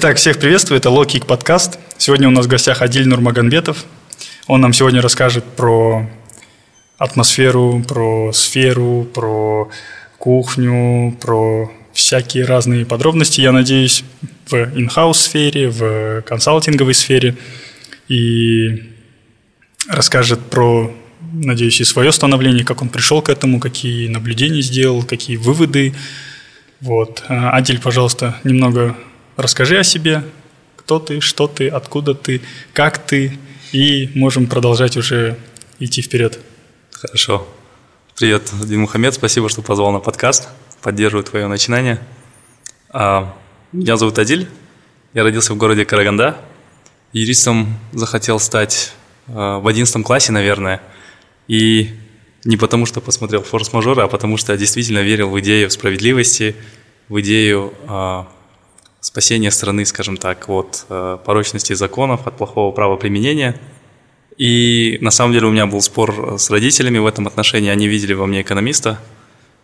Итак, всех приветствую, это Локик подкаст. Сегодня у нас в гостях Адиль Нурмагомбетов. Он нам сегодня расскажет про атмосферу, про сферу, про кухню, про всякие разные подробности, я надеюсь, в инхаус сфере, в консалтинговой сфере. И расскажет про, надеюсь, и свое становление, как он пришел к этому, какие наблюдения сделал, какие выводы. Вот. А, Адиль, пожалуйста, немного расскажи о себе, кто ты, что ты, откуда ты, как ты, и можем продолжать уже идти вперед. Хорошо. Привет, Дим Мухаммед, спасибо, что позвал на подкаст, поддерживаю твое начинание. А, меня зовут Адиль, я родился в городе Караганда. Юристом захотел стать а, в 11 классе, наверное, и не потому, что посмотрел форс-мажоры, а потому что действительно верил в идею справедливости, в идею э, спасения страны, скажем так, от э, порочности законов, от плохого правоприменения – и на самом деле у меня был спор с родителями в этом отношении. Они видели во мне экономиста,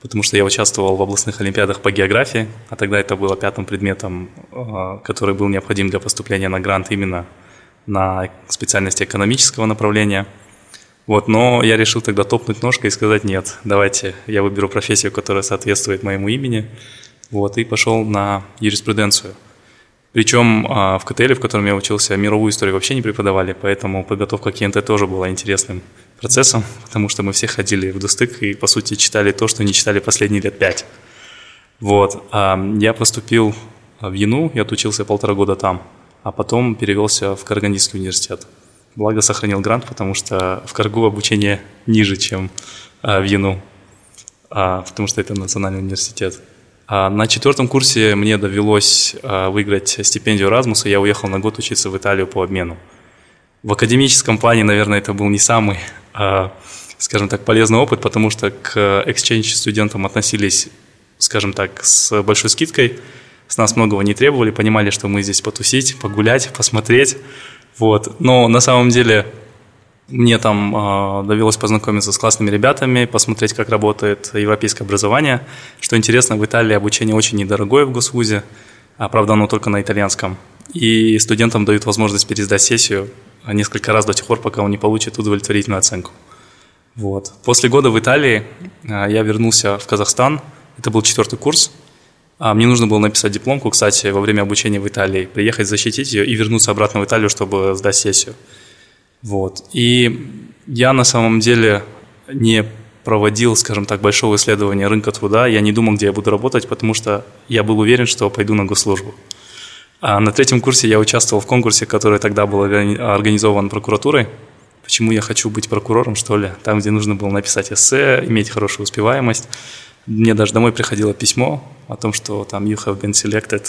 потому что я участвовал в областных олимпиадах по географии, а тогда это было пятым предметом, э, который был необходим для поступления на грант именно на специальности экономического направления. Вот, но я решил тогда топнуть ножкой и сказать нет, давайте я выберу профессию, которая соответствует моему имени, вот, и пошел на юриспруденцию. Причем а, в КТЛ, в котором я учился, мировую историю вообще не преподавали, поэтому подготовка к КНТ тоже была интересным процессом, потому что мы все ходили в Дустык и, по сути, читали то, что не читали последние лет пять. Вот. А, я поступил в ЯНУ, я отучился полтора года там, а потом перевелся в Карагандинский университет. Благо сохранил грант, потому что в Каргу обучение ниже, чем а, в ЯНУ, потому что это национальный университет. А на четвертом курсе мне довелось а, выиграть стипендию Erasmus, я уехал на год учиться в Италию по обмену. В академическом плане, наверное, это был не самый, а, скажем так, полезный опыт, потому что к exchange студентам относились, скажем так, с большой скидкой, с нас многого не требовали, понимали, что мы здесь потусить, погулять, посмотреть. Вот. Но на самом деле мне там э, довелось познакомиться с классными ребятами, посмотреть, как работает европейское образование. Что интересно, в Италии обучение очень недорогое в госвузе, а правда оно только на итальянском. И студентам дают возможность пересдать сессию несколько раз до тех пор, пока он не получит удовлетворительную оценку. Вот. После года в Италии э, я вернулся в Казахстан. Это был четвертый курс. А мне нужно было написать дипломку, кстати, во время обучения в Италии, приехать защитить ее и вернуться обратно в Италию, чтобы сдать сессию. Вот. И я на самом деле не проводил, скажем так, большого исследования рынка труда. Я не думал, где я буду работать, потому что я был уверен, что пойду на госслужбу. А на третьем курсе я участвовал в конкурсе, который тогда был организован прокуратурой. Почему я хочу быть прокурором, что ли? Там, где нужно было написать эссе, иметь хорошую успеваемость. Мне даже домой приходило письмо о том, что там you have been selected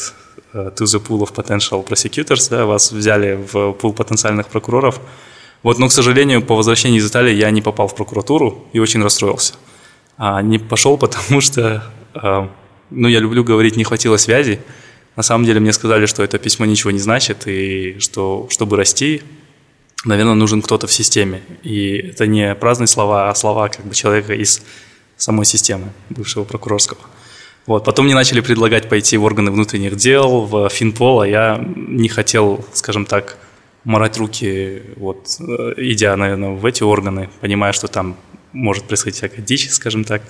э, to the pool of potential prosecutors, да, вас взяли в пул потенциальных прокуроров. Вот, но, к сожалению, по возвращении из Италии я не попал в прокуратуру и очень расстроился. А не пошел, потому что, э, ну, я люблю говорить, не хватило связи. На самом деле мне сказали, что это письмо ничего не значит, и что, чтобы расти, наверное, нужен кто-то в системе. И это не праздные слова, а слова как бы человека из самой системы бывшего прокурорского. Вот. Потом мне начали предлагать пойти в органы внутренних дел, в Финпол, а я не хотел, скажем так, морать руки, вот, э, идя, наверное, в эти органы, понимая, что там может происходить всякая дичь, скажем так.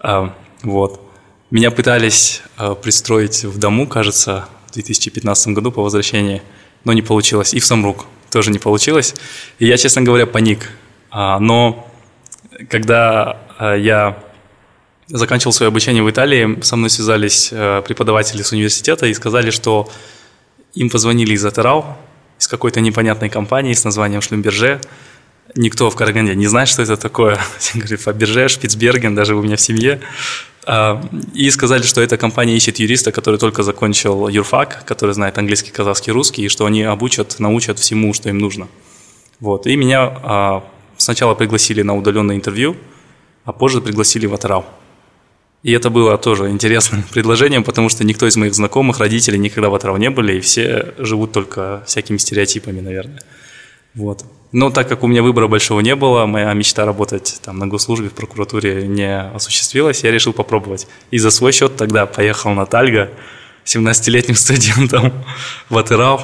А, вот. Меня пытались а, пристроить в дому, кажется, в 2015 году по возвращении, но не получилось. И в Самрук тоже не получилось. И я, честно говоря, паник. А, но когда я заканчивал свое обучение в Италии, со мной связались преподаватели с университета и сказали, что им позвонили из Атерал, из какой-то непонятной компании с названием Шлюмберже. Никто в Караганде не знает, что это такое. Говорит, Фаберже, Шпицберген, даже у меня в семье. А, и сказали, что эта компания ищет юриста, который только закончил юрфак, который знает английский, казахский, русский, и что они обучат, научат всему, что им нужно. Вот. И меня а, сначала пригласили на удаленное интервью, а позже пригласили в Атарау. И это было тоже интересным предложением, потому что никто из моих знакомых, родителей никогда в Атрау не были, и все живут только всякими стереотипами, наверное. Вот. Но так как у меня выбора большого не было, моя мечта работать там на госслужбе в прокуратуре не осуществилась, я решил попробовать. И за свой счет тогда поехал на Тальго, 17-летним студентом в Атырау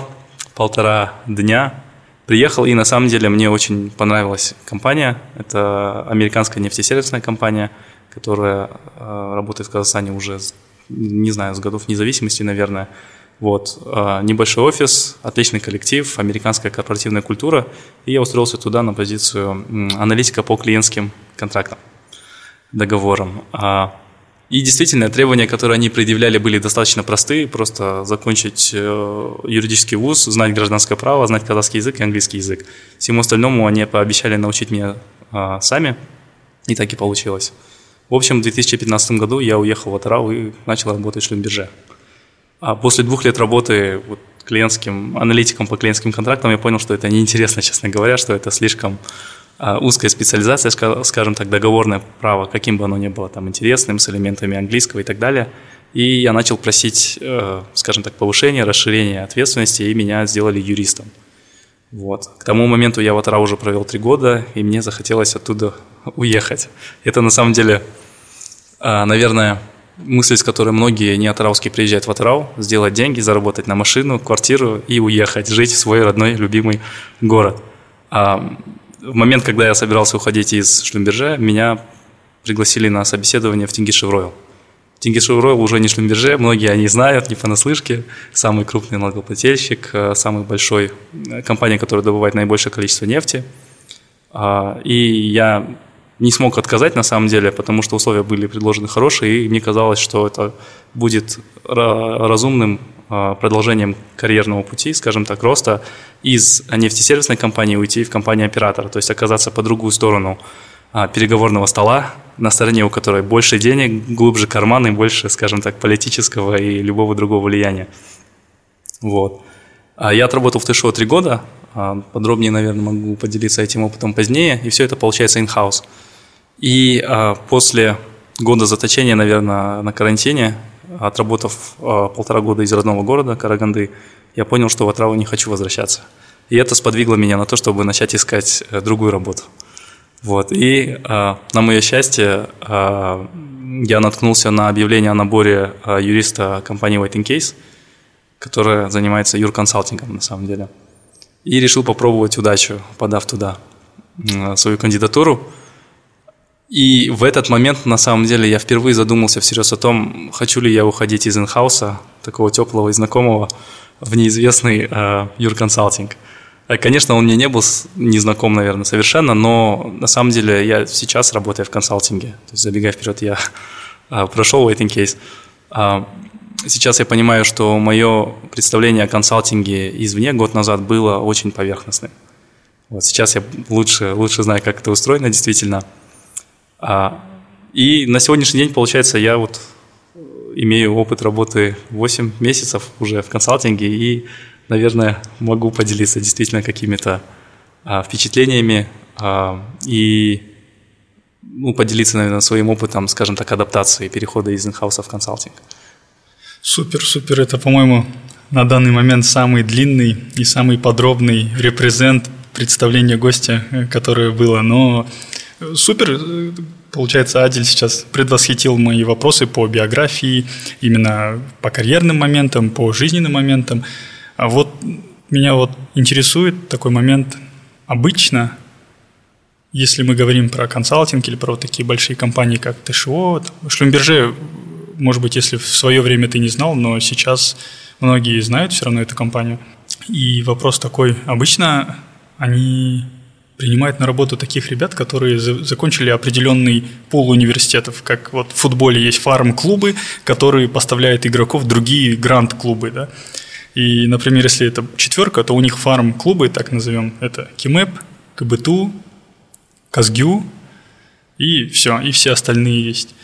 полтора дня. Приехал, и на самом деле мне очень понравилась компания. Это американская нефтесервисная компания, которая э, работает в Казахстане уже, не знаю, с годов независимости, наверное. Вот. Э, небольшой офис, отличный коллектив, американская корпоративная культура. И я устроился туда на позицию аналитика по клиентским контрактам, договорам. А, и действительно, требования, которые они предъявляли, были достаточно простые. Просто закончить э, юридический вуз, знать гражданское право, знать казахский язык и английский язык. Всему остальному они пообещали научить меня сами. И так и получилось. В общем, в 2015 году я уехал в Атарау и начал работать в шлюмбирже. А после двух лет работы вот, клиентским аналитиком по клиентским контрактам я понял, что это неинтересно, честно говоря, что это слишком а, узкая специализация, скажем так, договорное право, каким бы оно ни было там интересным, с элементами английского и так далее. И я начал просить, э, скажем так, повышения, расширения ответственности, и меня сделали юристом. Вот. К тому моменту я в Атара уже провел три года, и мне захотелось оттуда уехать. Это на самом деле, а, наверное, мысль, с которой многие не атарауские приезжают в Атарау, сделать деньги, заработать на машину, квартиру и уехать, жить в свой родной любимый город. А в момент, когда я собирался уходить из Шлюмберже, меня пригласили на собеседование в Тингишев Ройл. Тингишев Ройл уже не Шлюмберже, многие они знают, не понаслышке. Самый крупный налогоплательщик, э, самый большой э, компания, которая добывает наибольшее количество нефти. А, и я не смог отказать на самом деле, потому что условия были предложены хорошие, и мне казалось, что это будет разумным а, продолжением карьерного пути, скажем так, роста из нефтесервисной компании уйти в компанию оператора, то есть оказаться по другую сторону а, переговорного стола, на стороне у которой больше денег, глубже карманы, больше, скажем так, политического и любого другого влияния. Вот. А я отработал в ТШО три года, подробнее, наверное, могу поделиться этим опытом позднее, и все это получается in-house. И после года заточения, наверное, на карантине, отработав э, полтора года из родного города Караганды, я понял, что в Атраву не хочу возвращаться. И это сподвигло меня на то, чтобы начать искать э, другую работу. Вот. И на мое счастье я наткнулся на объявление о наборе э, юриста компании White Case, которая занимается юрконсалтингом на самом деле. И решил попробовать удачу, подав туда э, свою кандидатуру. И в этот момент, на самом деле, я впервые задумался всерьез о том, хочу ли я уходить из инхауса, такого теплого и знакомого, в неизвестный э, юрконсалтинг. Э, конечно, он мне не был незнаком, наверное, совершенно, но на самом деле я сейчас работаю в консалтинге. То есть, забегая вперед, я э, прошел waiting case. Э, сейчас я понимаю, что мое представление о консалтинге извне год назад было очень поверхностным. Вот сейчас я лучше, лучше знаю, как это устроено действительно. А, и на сегодняшний день, получается, я вот имею опыт работы 8 месяцев уже в консалтинге и, наверное, могу поделиться действительно какими-то а, впечатлениями а, и ну, поделиться, наверное, своим опытом, скажем так, адаптации перехода из инхауса в консалтинг. Супер, супер. Это, по-моему, на данный момент самый длинный и самый подробный репрезент представления гостя, э, которое было. Но Супер. Получается, Адель сейчас предвосхитил мои вопросы по биографии, именно по карьерным моментам, по жизненным моментам. А вот меня вот интересует такой момент. Обычно, если мы говорим про консалтинг или про вот такие большие компании, как ТШО, Шлюмберже, может быть, если в свое время ты не знал, но сейчас многие знают все равно эту компанию. И вопрос такой, обычно они принимает на работу таких ребят, которые закончили определенный пул университетов, как вот в футболе есть фарм-клубы, которые поставляют игроков другие гранд-клубы, да. И, например, если это четверка, то у них фарм-клубы, так назовем, это Кимэп, КБТУ, Казгю и все, и все остальные есть.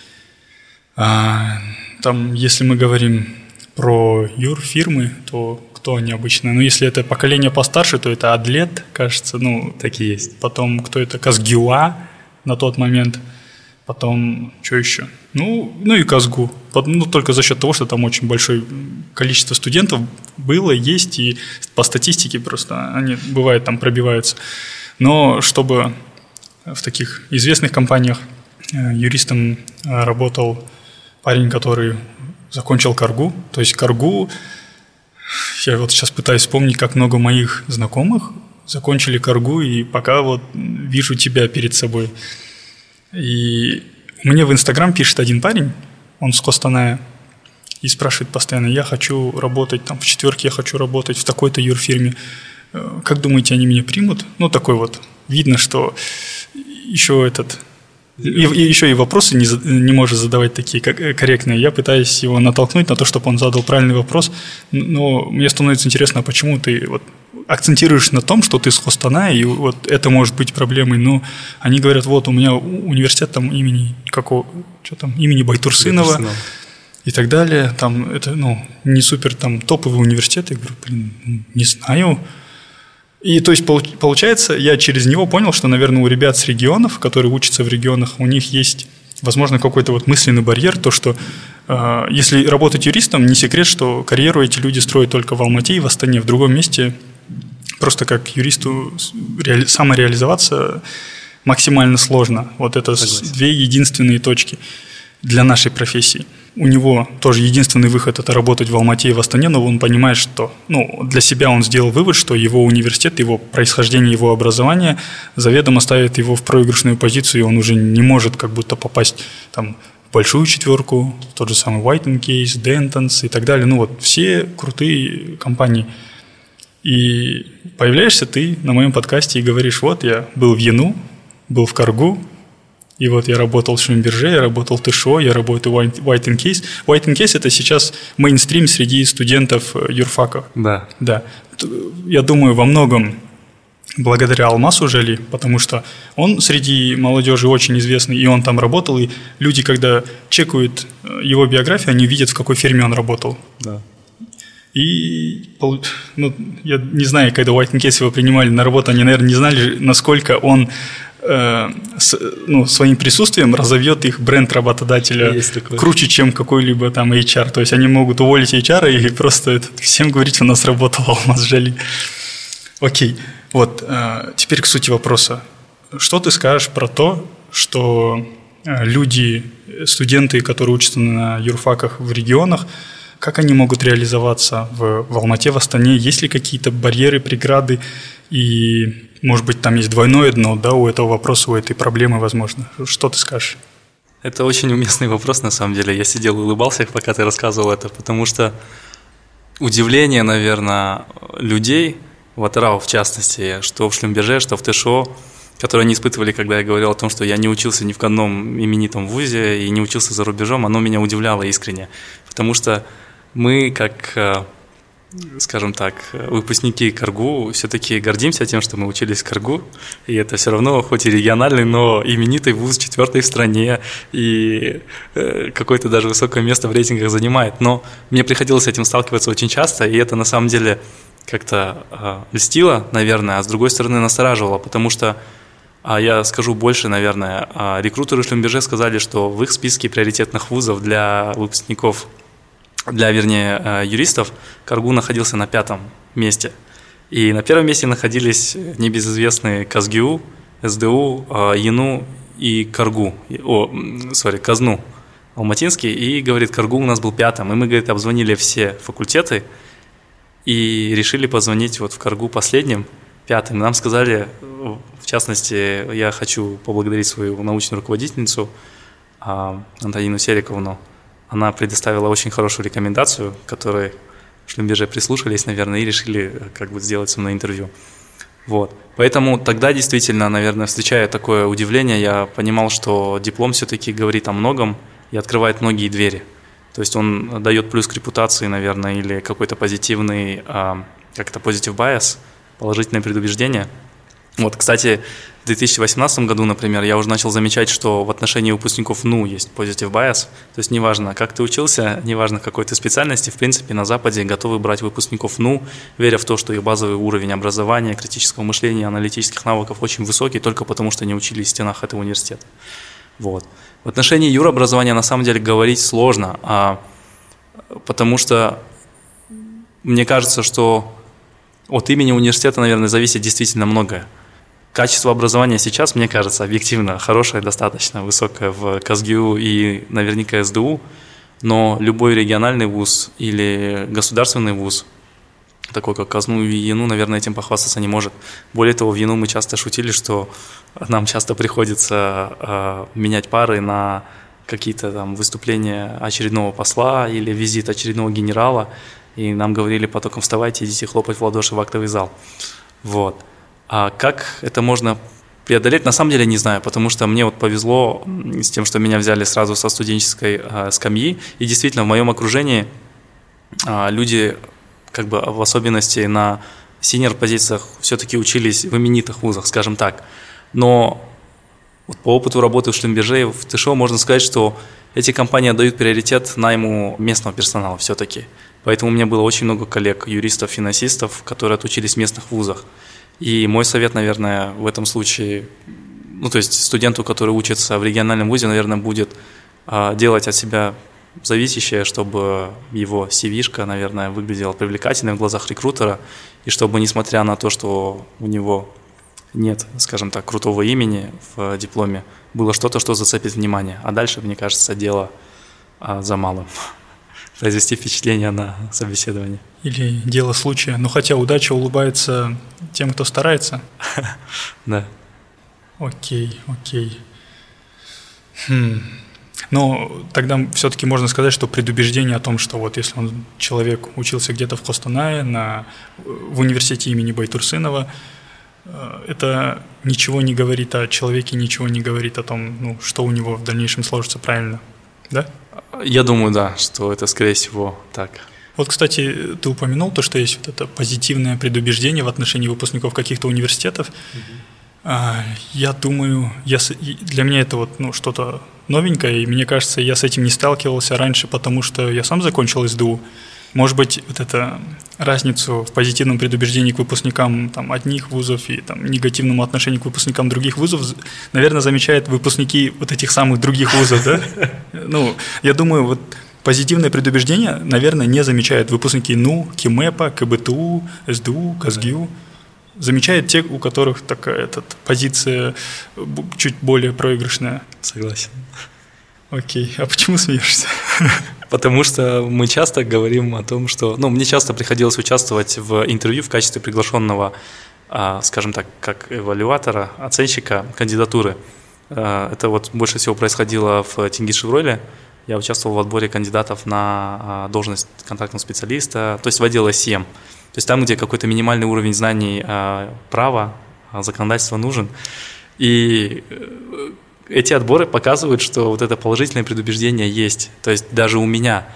А, там, если мы говорим про юрфирмы, то кто они обычно. Ну, если это поколение постарше, то это Адлет, кажется, ну, такие есть. Потом, кто это, Казгюа на тот момент. Потом, что еще? Ну, ну и Казгу. Ну, только за счет того, что там очень большое количество студентов было, есть, и по статистике просто они, бывает, там пробиваются. Но чтобы в таких известных компаниях э, юристом э, работал парень, который закончил Каргу. То есть Каргу, я вот сейчас пытаюсь вспомнить, как много моих знакомых закончили Каргу, и пока вот вижу тебя перед собой. И мне в Инстаграм пишет один парень, он с Костаная, и спрашивает постоянно, я хочу работать, там, в четверг я хочу работать в такой-то юрфирме, э, как думаете, они меня примут? Ну, такой вот, видно, что еще этот, и, и еще и вопросы не, не может задавать такие как, корректные. Я пытаюсь его натолкнуть на то, чтобы он задал правильный вопрос, но мне становится интересно, а почему ты вот акцентируешь на том, что ты с Хостана, и вот это может быть проблемой. Но они говорят, вот у меня университет там имени какого, что там, имени Байтурсынова. Байтурсынова и так далее. Там это, ну, не супер там топовый университет. Я говорю, блин, не знаю. И то есть получается, я через него понял, что, наверное, у ребят с регионов, которые учатся в регионах, у них есть, возможно, какой-то вот мысленный барьер, то, что э, если работать юристом, не секрет, что карьеру эти люди строят только в Алмате и в Астане, в другом месте просто как юристу реали- самореализоваться максимально сложно. Вот это Согласен. две единственные точки для нашей профессии – у него тоже единственный выход – это работать в Алмате и в Астане, но он понимает, что ну, для себя он сделал вывод, что его университет, его происхождение, его образование заведомо ставит его в проигрышную позицию, и он уже не может как будто попасть там, в большую четверку, тот же самый White Case, Dentons и так далее. Ну вот все крутые компании. И появляешься ты на моем подкасте и говоришь, вот я был в Яну, был в Каргу, и вот я работал в Шлюмберже, я работал в ТШО, я работаю в White and Case. White and Case – это сейчас мейнстрим среди студентов э, юрфаков. Да. Да. Я думаю, во многом благодаря Алмасу Жали, потому что он среди молодежи очень известный, и он там работал, и люди, когда чекают э, его биографию, они видят, в какой фирме он работал. Да. И, ну, я не знаю, когда White Case его принимали на работу, они, наверное, не знали, насколько он с, ну, своим присутствием разовьет их бренд работодателя круче, чем какой-либо там HR. То есть они могут уволить HR и просто этот, всем говорить, у нас работал Алмаз Жали. Окей, вот, э, теперь к сути вопроса. Что ты скажешь про то, что э, люди, студенты, которые учатся на юрфаках в регионах, как они могут реализоваться в, в Алмате, в Астане? Есть ли какие-то барьеры, преграды? И может быть, там есть двойное дно, да, у этого вопроса, у этой проблемы, возможно. Что ты скажешь? Это очень уместный вопрос, на самом деле. Я сидел и улыбался, пока ты рассказывал это, потому что удивление, наверное, людей, в Атарау в частности, что в Шлюмберже, что в ТШО, которые они испытывали, когда я говорил о том, что я не учился ни в одном именитом вузе и не учился за рубежом, оно меня удивляло искренне. Потому что мы, как э, скажем так, выпускники Каргу все-таки гордимся тем, что мы учились в Каргу, и это все равно, хоть и региональный, но именитый вуз, четвертый в стране, и э, какое-то даже высокое место в рейтингах занимает. Но мне приходилось с этим сталкиваться очень часто, и это на самом деле как-то э, льстило, наверное, а с другой стороны настораживало, потому что а я скажу больше, наверное. А рекрутеры Шлюмберже сказали, что в их списке приоритетных вузов для выпускников для, вернее, э, юристов, Каргу находился на пятом месте. И на первом месте находились небезызвестные Казгиу, СДУ, э, Яну и Каргу, о, сори, Казну, Алматинский, и говорит, Каргу у нас был пятым, и мы, говорит, обзвонили все факультеты и решили позвонить вот в Каргу последним, пятым. Нам сказали, в частности, я хочу поблагодарить свою научную руководительницу а, Антонину Сериковну, она предоставила очень хорошую рекомендацию, которой Шлюмберже прислушались, наверное, и решили э, как бы сделать со мной интервью. Вот. Поэтому тогда действительно, наверное, встречая такое удивление, я понимал, что диплом все-таки говорит о многом и открывает многие двери. То есть он дает плюс к репутации, наверное, или какой-то позитивный, а, как-то positive bias, положительное предубеждение. Вот, кстати, 2018 году, например, я уже начал замечать, что в отношении выпускников НУ есть positive bias. То есть неважно, как ты учился, неважно какой ты специальности, в принципе, на Западе готовы брать выпускников НУ, веря в то, что их базовый уровень образования, критического мышления, аналитических навыков очень высокий, только потому что они учились в стенах этого университета. Вот. В отношении юрообразования на самом деле говорить сложно, а, потому что мне кажется, что от имени университета, наверное, зависит действительно многое. Качество образования сейчас, мне кажется, объективно хорошее, достаточно высокое в КАЗГИУ и наверняка СДУ. Но любой региональный вуз или государственный вуз, такой как Казну и Яну, наверное, этим похвастаться не может. Более того, в Яну мы часто шутили, что нам часто приходится э, менять пары на какие-то там выступления очередного посла или визит очередного генерала, и нам говорили потоком вставайте, идите хлопать в ладоши в актовый зал. Вот. А как это можно преодолеть, на самом деле не знаю, потому что мне вот повезло с тем, что меня взяли сразу со студенческой э, скамьи, и действительно в моем окружении э, люди, как бы в особенности на синер позициях, все-таки учились в именитых вузах, скажем так. Но вот по опыту работы в Шлемберже в ТШО можно сказать, что эти компании отдают приоритет найму местного персонала все-таки. Поэтому у меня было очень много коллег, юристов, финансистов, которые отучились в местных вузах. И мой совет, наверное, в этом случае, ну то есть студенту, который учится в региональном вузе, наверное, будет а, делать от себя зависящее, чтобы его cv наверное, выглядела привлекательной в глазах рекрутера, и чтобы, несмотря на то, что у него нет, скажем так, крутого имени в дипломе, было что-то, что зацепит внимание. А дальше, мне кажется, дело а, за малым. Произвести впечатление на собеседование. Или дело случая. Но хотя удача улыбается тем, кто старается. Да. Окей, окей. Хм. Но тогда все-таки можно сказать, что предубеждение о том, что вот если он человек учился где-то в Костанае, на, в университете имени Байтурсынова, Э, это ничего не говорит о человеке, ничего не говорит о том, ну, что у него в дальнейшем сложится правильно, да? Я думаю, да, что это, скорее всего, так. Вот, кстати, ты упомянул то, что есть вот это позитивное предубеждение в отношении выпускников каких-то университетов. Угу. Я думаю, я, для меня это вот ну, что-то новенькое, и мне кажется, я с этим не сталкивался раньше, потому что я сам закончил СДУ. Может быть, вот эту разницу в позитивном предубеждении к выпускникам там, одних вузов и там, негативному отношению к выпускникам других вузов, наверное, замечают выпускники вот этих самых других вузов, да? Ну, я думаю, вот позитивное предубеждение, наверное, не замечают выпускники НУ, КИМЭПа, КБТУ, СДУ, КАЗГИУ. Замечают те, у которых такая эта позиция чуть более проигрышная. Согласен. Окей, а почему смеешься? Потому что мы часто говорим о том, что... Ну, мне часто приходилось участвовать в интервью в качестве приглашенного, а, скажем так, как эвалюатора, оценщика кандидатуры. А, это вот больше всего происходило в Тинги Шевроле. Я участвовал в отборе кандидатов на а, должность контрактного специалиста, то есть в отдел SEM. То есть там, где какой-то минимальный уровень знаний права, законодательства нужен. И э, эти отборы показывают, что вот это положительное предубеждение есть. То есть даже у меня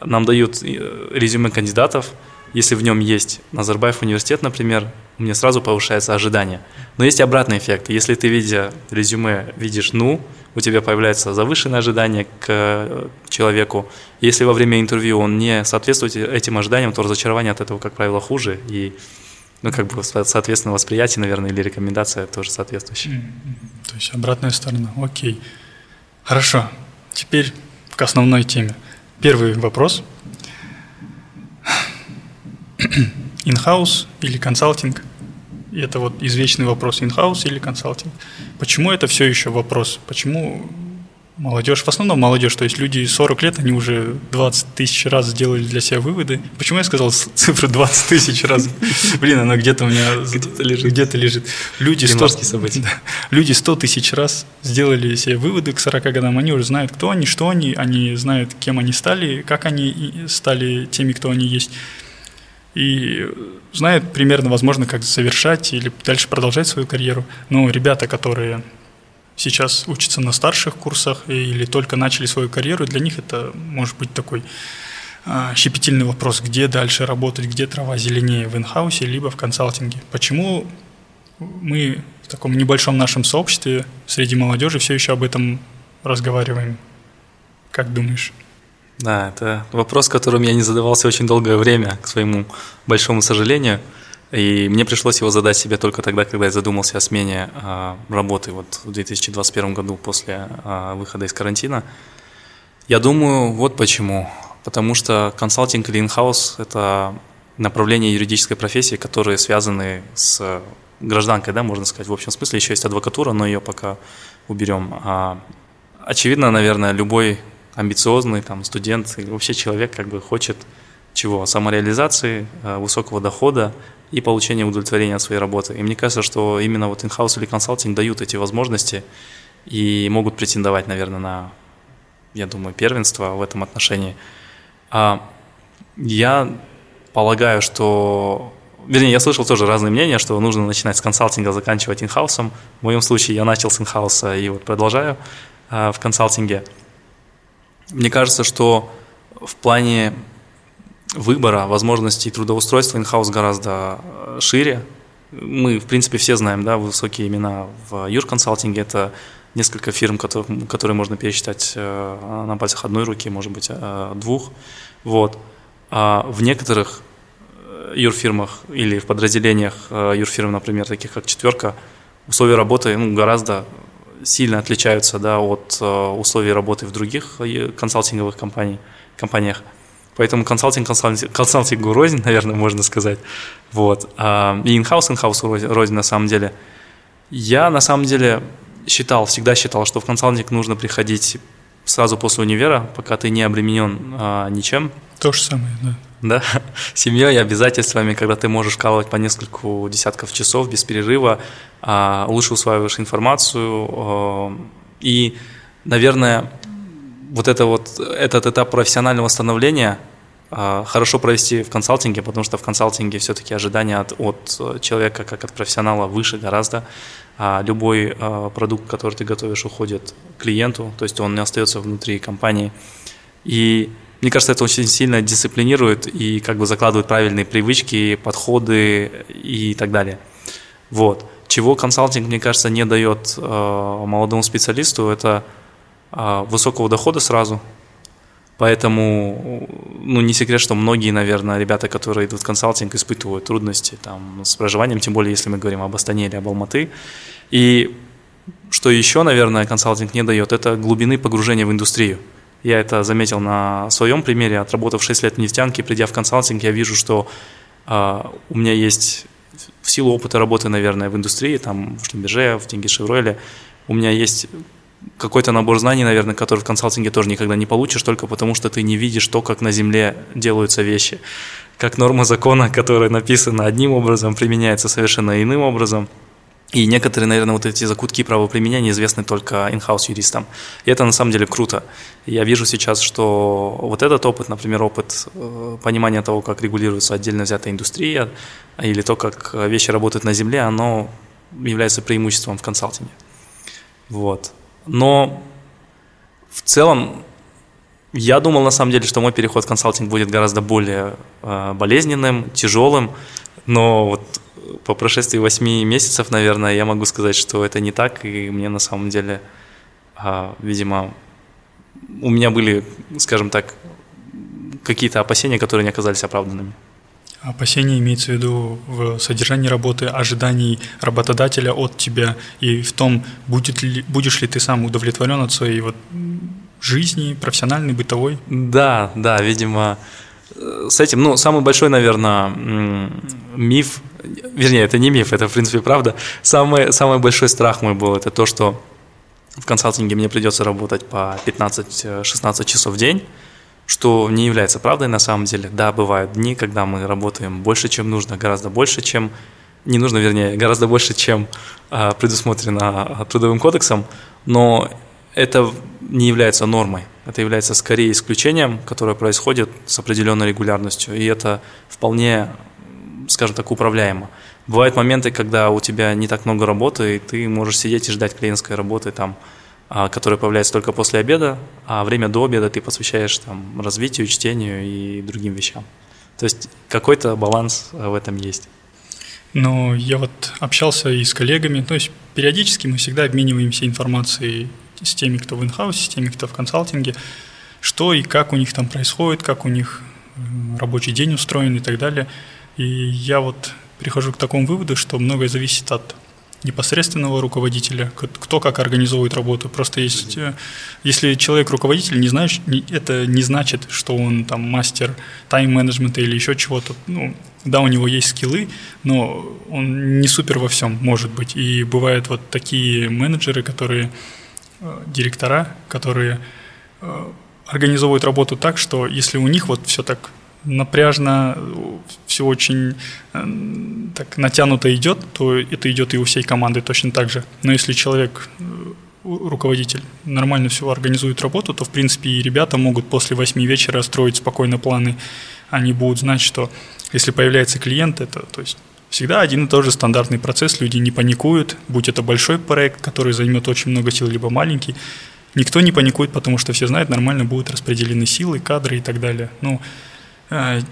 нам дают э, резюме кандидатов, если в нем есть Назарбаев университет, например, у меня сразу повышается ожидание. Но есть обратный эффект. Если ты, видя резюме, видишь «ну», у тебя появляется завышенное ожидание к э, человеку. Если во время интервью он не соответствует этим ожиданиям, то разочарование от этого, как правило, хуже. И ну, как бы, соответственно, восприятие, наверное, или рекомендация тоже соответствующая. Mm-hmm. То есть обратная сторона. Окей. Хорошо. Теперь к основной теме. Первый вопрос. In-house или консалтинг? И это вот извечный вопрос, in-house или консалтинг. Почему это все еще вопрос? Почему Молодежь, в основном молодежь, то есть люди 40 лет, они уже 20 тысяч раз сделали для себя выводы. Почему я сказал цифру 20 тысяч раз? Блин, она где-то у меня где-то лежит. Где лежит. Люди 100, события. люди 100 тысяч раз сделали себе выводы к 40 годам, они уже знают, кто они, что они, они знают, кем они стали, как они стали теми, кто они есть. И знают примерно, возможно, как завершать или дальше продолжать свою карьеру. Но ребята, которые сейчас учатся на старших курсах или только начали свою карьеру, для них это может быть такой а, щепетильный вопрос, где дальше работать, где трава зеленее, в инхаусе либо в консалтинге. Почему мы в таком небольшом нашем сообществе среди молодежи все еще об этом разговариваем? Как думаешь? Да, это вопрос, которым я не задавался очень долгое время, к своему большому сожалению – и мне пришлось его задать себе только тогда, когда я задумался о смене э, работы вот в 2021 году после э, выхода из карантина. Я думаю, вот почему. Потому что консалтинг или инхаус – это направления юридической профессии, которые связаны с гражданкой, да, можно сказать, в общем смысле. Еще есть адвокатура, но ее пока уберем. А, очевидно, наверное, любой амбициозный там студент или вообще человек как бы хочет чего? Самореализации, э, высокого дохода и получения удовлетворения от своей работы. И мне кажется, что именно вот инхаус или консалтинг дают эти возможности и могут претендовать, наверное, на, я думаю, первенство в этом отношении. А я полагаю, что Вернее, я слышал тоже разные мнения, что нужно начинать с консалтинга, заканчивать инхаусом. В моем случае я начал с инхауса и вот продолжаю а, в консалтинге. Мне кажется, что в плане выбора, возможностей трудоустройства инхаус гораздо э, шире. Мы, в принципе, все знаем, да, высокие имена в юрконсалтинге. Это несколько фирм, которые, которые можно пересчитать э, на пальцах одной руки, может быть, э, двух. Вот. А в некоторых юрфирмах или в подразделениях юрфирм, например, таких как «четверка», условия работы ну, гораздо сильно отличаются да, от условий работы в других консалтинговых компаниях. Поэтому консалтинг, консалтинг, консалтингу рознь, наверное, можно сказать. Вот. А, и инхаус, инхаус рознь на самом деле. Я на самом деле считал, всегда считал, что в консалтинг нужно приходить сразу после универа, пока ты не обременен а, ничем. То же самое, да. Да, семьей, обязательствами, когда ты можешь вкалывать по нескольку десятков часов без перерыва, а, лучше усваиваешь информацию. А, и, наверное, вот, это вот этот этап профессионального становления а, хорошо провести в консалтинге, потому что в консалтинге все-таки ожидания от, от человека, как от профессионала, выше гораздо. А любой а, продукт, который ты готовишь, уходит клиенту, то есть он не остается внутри компании. И мне кажется, это очень сильно дисциплинирует и как бы закладывает правильные привычки, подходы и так далее. Вот. Чего консалтинг, мне кажется, не дает э, молодому специалисту, это высокого дохода сразу. Поэтому, ну, не секрет, что многие, наверное, ребята, которые идут в консалтинг, испытывают трудности там, с проживанием, тем более, если мы говорим об Астане или об Алматы. И что еще, наверное, консалтинг не дает, это глубины погружения в индустрию. Я это заметил на своем примере, отработав 6 лет в нефтянке, придя в консалтинг, я вижу, что э, у меня есть в силу опыта работы, наверное, в индустрии, там, в Шлемберже, в Деньги Шевроле, у меня есть какой-то набор знаний, наверное, который в консалтинге тоже никогда не получишь, только потому что ты не видишь то, как на Земле делаются вещи. Как норма закона, которая написана одним образом, применяется совершенно иным образом. И некоторые, наверное, вот эти закутки правоприменения известны только инхаус юристам. И это на самом деле круто. Я вижу сейчас, что вот этот опыт, например, опыт э, понимания того, как регулируется отдельно взятая индустрия, или то, как вещи работают на Земле, оно является преимуществом в консалтинге. Вот. Но в целом я думал на самом деле, что мой переход в консалтинг будет гораздо более э, болезненным, тяжелым, но вот по прошествии 8 месяцев, наверное, я могу сказать, что это не так, и мне на самом деле, э, видимо, у меня были, скажем так, какие-то опасения, которые не оказались оправданными. Опасения имеется в виду в содержании работы, ожиданий работодателя от тебя и в том, будет ли, будешь ли ты сам удовлетворен от своей вот жизни, профессиональной, бытовой? Да, да, видимо, с этим, ну, самый большой, наверное, миф, вернее, это не миф, это, в принципе, правда, самый, самый большой страх мой был, это то, что в консалтинге мне придется работать по 15-16 часов в день, что не является правдой на самом деле. Да, бывают дни, когда мы работаем больше, чем нужно, гораздо больше, чем не нужно, вернее, гораздо больше, чем а, предусмотрено трудовым кодексом, но это не является нормой. Это является скорее исключением, которое происходит с определенной регулярностью, и это вполне, скажем так, управляемо. Бывают моменты, когда у тебя не так много работы, и ты можешь сидеть и ждать клиентской работы там а, которая появляется только после обеда, а время до обеда ты посвящаешь там, развитию, чтению и другим вещам. То есть какой-то баланс э, в этом есть. Но я вот общался и с коллегами, то есть периодически мы всегда обмениваемся информацией с теми, кто в инхаусе, с теми, кто в консалтинге, что и как у них там происходит, как у них рабочий день устроен и так далее. И я вот прихожу к такому выводу, что многое зависит от непосредственного руководителя, кто как организовывает работу. Просто есть, э, если человек руководитель, не знаешь, это не значит, что он там мастер тайм-менеджмента или еще чего-то. Ну, да, у него есть скиллы, но он не супер во всем может быть. И бывают вот такие менеджеры, которые, э, директора, которые э, организовывают работу так, что если у них вот все так напряжно, все очень э, так натянуто идет, то это идет и у всей команды точно так же. Но если человек, э, руководитель, нормально все организует работу, то, в принципе, и ребята могут после восьми вечера строить спокойно планы. Они будут знать, что если появляется клиент, это то есть всегда один и тот же стандартный процесс, люди не паникуют, будь это большой проект, который займет очень много сил, либо маленький, никто не паникует, потому что все знают, нормально будут распределены силы, кадры и так далее. Ну,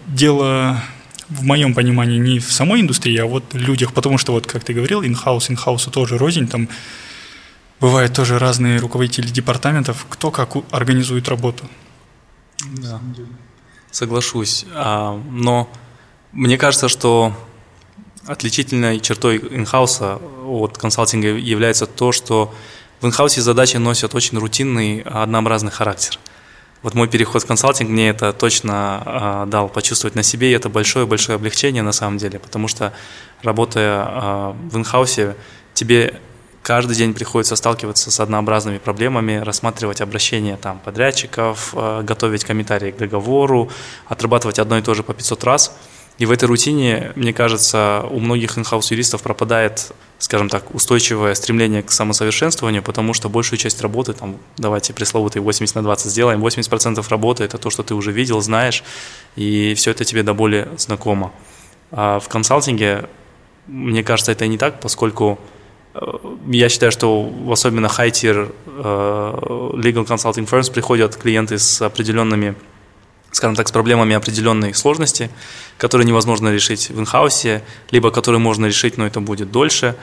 дело в моем понимании не в самой индустрии, а вот в людях, потому что вот, как ты говорил, инхаус, инхаусу тоже рознь, там бывают тоже разные руководители департаментов, кто как организует работу. Да, соглашусь. А, но мне кажется, что отличительной чертой инхауса от консалтинга является то, что в инхаусе задачи носят очень рутинный, однообразный характер. Вот мой переход в консалтинг мне это точно э, дал почувствовать на себе, и это большое-большое облегчение на самом деле, потому что работая э, в инхаусе, тебе каждый день приходится сталкиваться с однообразными проблемами, рассматривать обращения там, подрядчиков, э, готовить комментарии к договору, отрабатывать одно и то же по 500 раз – и в этой рутине, мне кажется, у многих инхаус юристов пропадает, скажем так, устойчивое стремление к самосовершенствованию, потому что большую часть работы, там, давайте пресловутый 80 на 20 сделаем, 80% работы – это то, что ты уже видел, знаешь, и все это тебе до боли знакомо. А в консалтинге, мне кажется, это не так, поскольку э, я считаю, что особенно high-tier э, legal consulting firms приходят клиенты с определенными скажем так, с проблемами определенной сложности, которые невозможно решить в инхаусе, либо которые можно решить, но это будет дольше.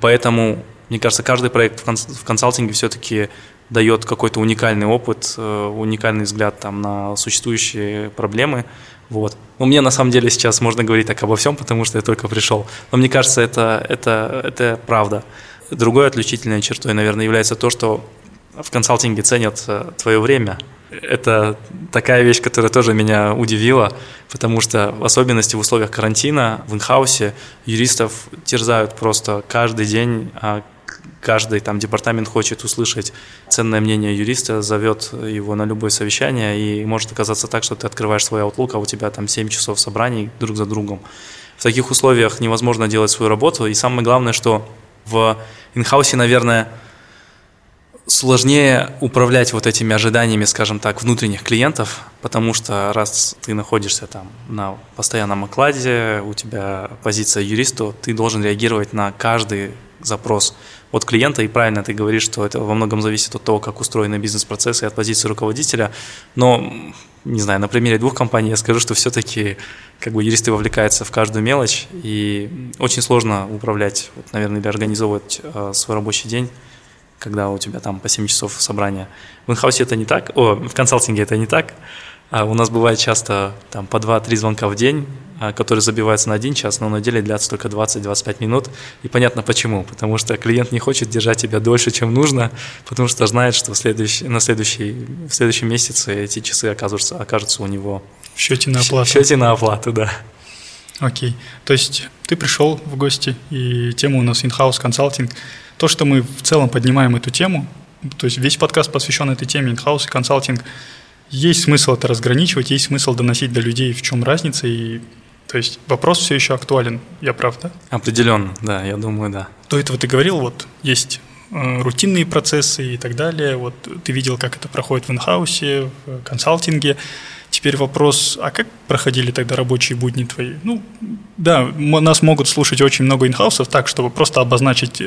Поэтому, мне кажется, каждый проект в консалтинге все-таки дает какой-то уникальный опыт, э, уникальный взгляд там, на существующие проблемы. Вот. Но мне на самом деле сейчас можно говорить так обо всем, потому что я только пришел. Но мне кажется, это, это, это правда. Другой отличительной чертой, наверное, является то, что в консалтинге ценят э, твое время – это такая вещь, которая тоже меня удивила, потому что в особенности в условиях карантина в инхаусе юристов терзают просто каждый день, а каждый там департамент хочет услышать ценное мнение юриста, зовет его на любое совещание, и может оказаться так, что ты открываешь свой Outlook, а у тебя там 7 часов собраний друг за другом. В таких условиях невозможно делать свою работу, и самое главное, что в инхаусе, наверное, сложнее управлять вот этими ожиданиями, скажем так, внутренних клиентов, потому что раз ты находишься там на постоянном окладе, у тебя позиция юриста, ты должен реагировать на каждый запрос от клиента, и правильно ты говоришь, что это во многом зависит от того, как устроены бизнес-процессы и от позиции руководителя, но, не знаю, на примере двух компаний я скажу, что все-таки как бы юристы вовлекаются в каждую мелочь, и очень сложно управлять, вот, наверное, или организовывать э, свой рабочий день когда у тебя там по 7 часов собрания. В инхаусе это не так, о, в консалтинге это не так. А у нас бывает часто там по 2-3 звонка в день, а, которые забиваются на один час, но на деле длятся только 20-25 минут. И понятно почему. Потому что клиент не хочет держать тебя дольше, чем нужно, потому что знает, что в следующий, на следующий, в следующем месяце эти часы окажутся, окажутся у него в счете на оплату. В счете на оплату, да. Окей. То есть ты пришел в гости, и тема у нас in-house консалтинг – то, что мы в целом поднимаем эту тему, то есть весь подкаст посвящен этой теме инхаус и консалтинг, есть смысл это разграничивать, есть смысл доносить до людей, в чем разница, и то есть вопрос все еще актуален, я прав, да? Определенно, да, я думаю, да. До этого ты говорил, вот есть э, рутинные процессы и так далее, вот ты видел, как это проходит в инхаусе, в консалтинге, Теперь вопрос, а как проходили тогда рабочие будни твои? Ну, да, нас могут слушать очень много инхаусов так, чтобы просто обозначить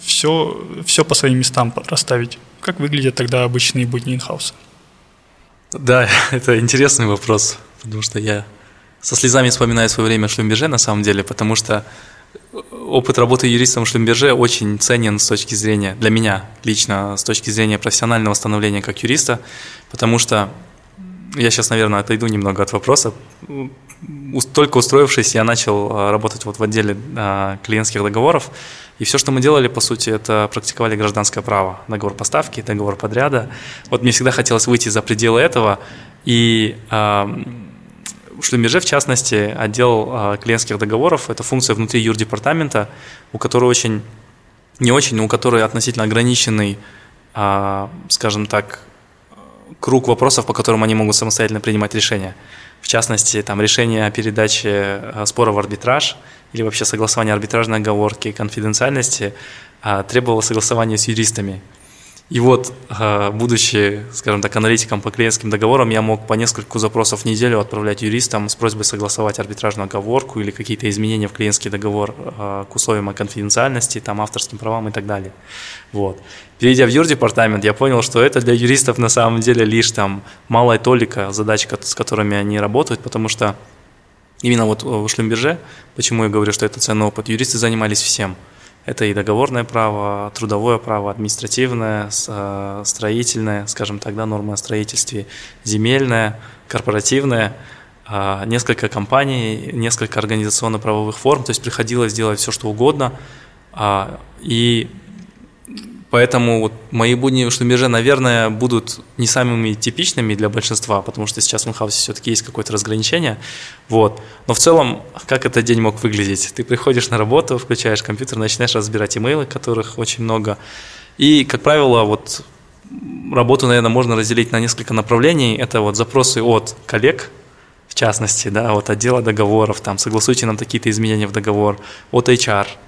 все, э, все по своим местам расставить. Как выглядят тогда обычные будни инхауса? Да, это интересный вопрос, потому что я со слезами вспоминаю свое время в Шлюмберже на самом деле, потому что опыт работы юристом в Шлюмберже очень ценен с точки зрения, для меня лично, с точки зрения профессионального становления как юриста, потому что я сейчас, наверное, отойду немного от вопроса. Только устроившись, я начал а, работать вот в отделе а, клиентских договоров. И все, что мы делали, по сути, это практиковали гражданское право. Договор поставки, договор подряда. Вот мне всегда хотелось выйти за пределы этого. И в Шлюмеже, в частности, отдел клиентских договоров – это функция внутри юрдепартамента, у которой очень, не очень, но у которой относительно ограниченный, скажем так, круг вопросов, по которым они могут самостоятельно принимать решения. В частности, там решение о передаче э, спора в арбитраж или вообще согласование арбитражной оговорки, конфиденциальности а, требовало согласования с юристами. И вот, а, будучи, скажем так, аналитиком по клиентским договорам, я мог по нескольку запросов в неделю отправлять юристам с просьбой согласовать арбитражную оговорку или какие-то изменения в клиентский договор а, к условиям о конфиденциальности, там, авторским правам и так далее. Вот. Перейдя в юрдепартамент, я понял, что это для юристов на самом деле лишь там малая толика задач, с которыми они работают, потому что именно вот в Шлюмберже, почему я говорю, что это ценный опыт, юристы занимались всем – это и договорное право, трудовое право, административное, э, строительное, скажем так, да, нормы о строительстве, земельное, корпоративное, а, несколько компаний, несколько организационно-правовых форм, то есть приходилось делать все, что угодно. А, и Поэтому вот мои будни в Шлюмберже, наверное, будут не самыми типичными для большинства, потому что сейчас в инхаусе все-таки есть какое-то разграничение. Вот. Но в целом, как этот день мог выглядеть? Ты приходишь на работу, включаешь компьютер, начинаешь разбирать имейлы, которых очень много. И, как правило, вот работу, наверное, можно разделить на несколько направлений. Это вот запросы от коллег, в частности, да, от отдела договоров, там, согласуйте нам какие-то изменения в договор, от HR –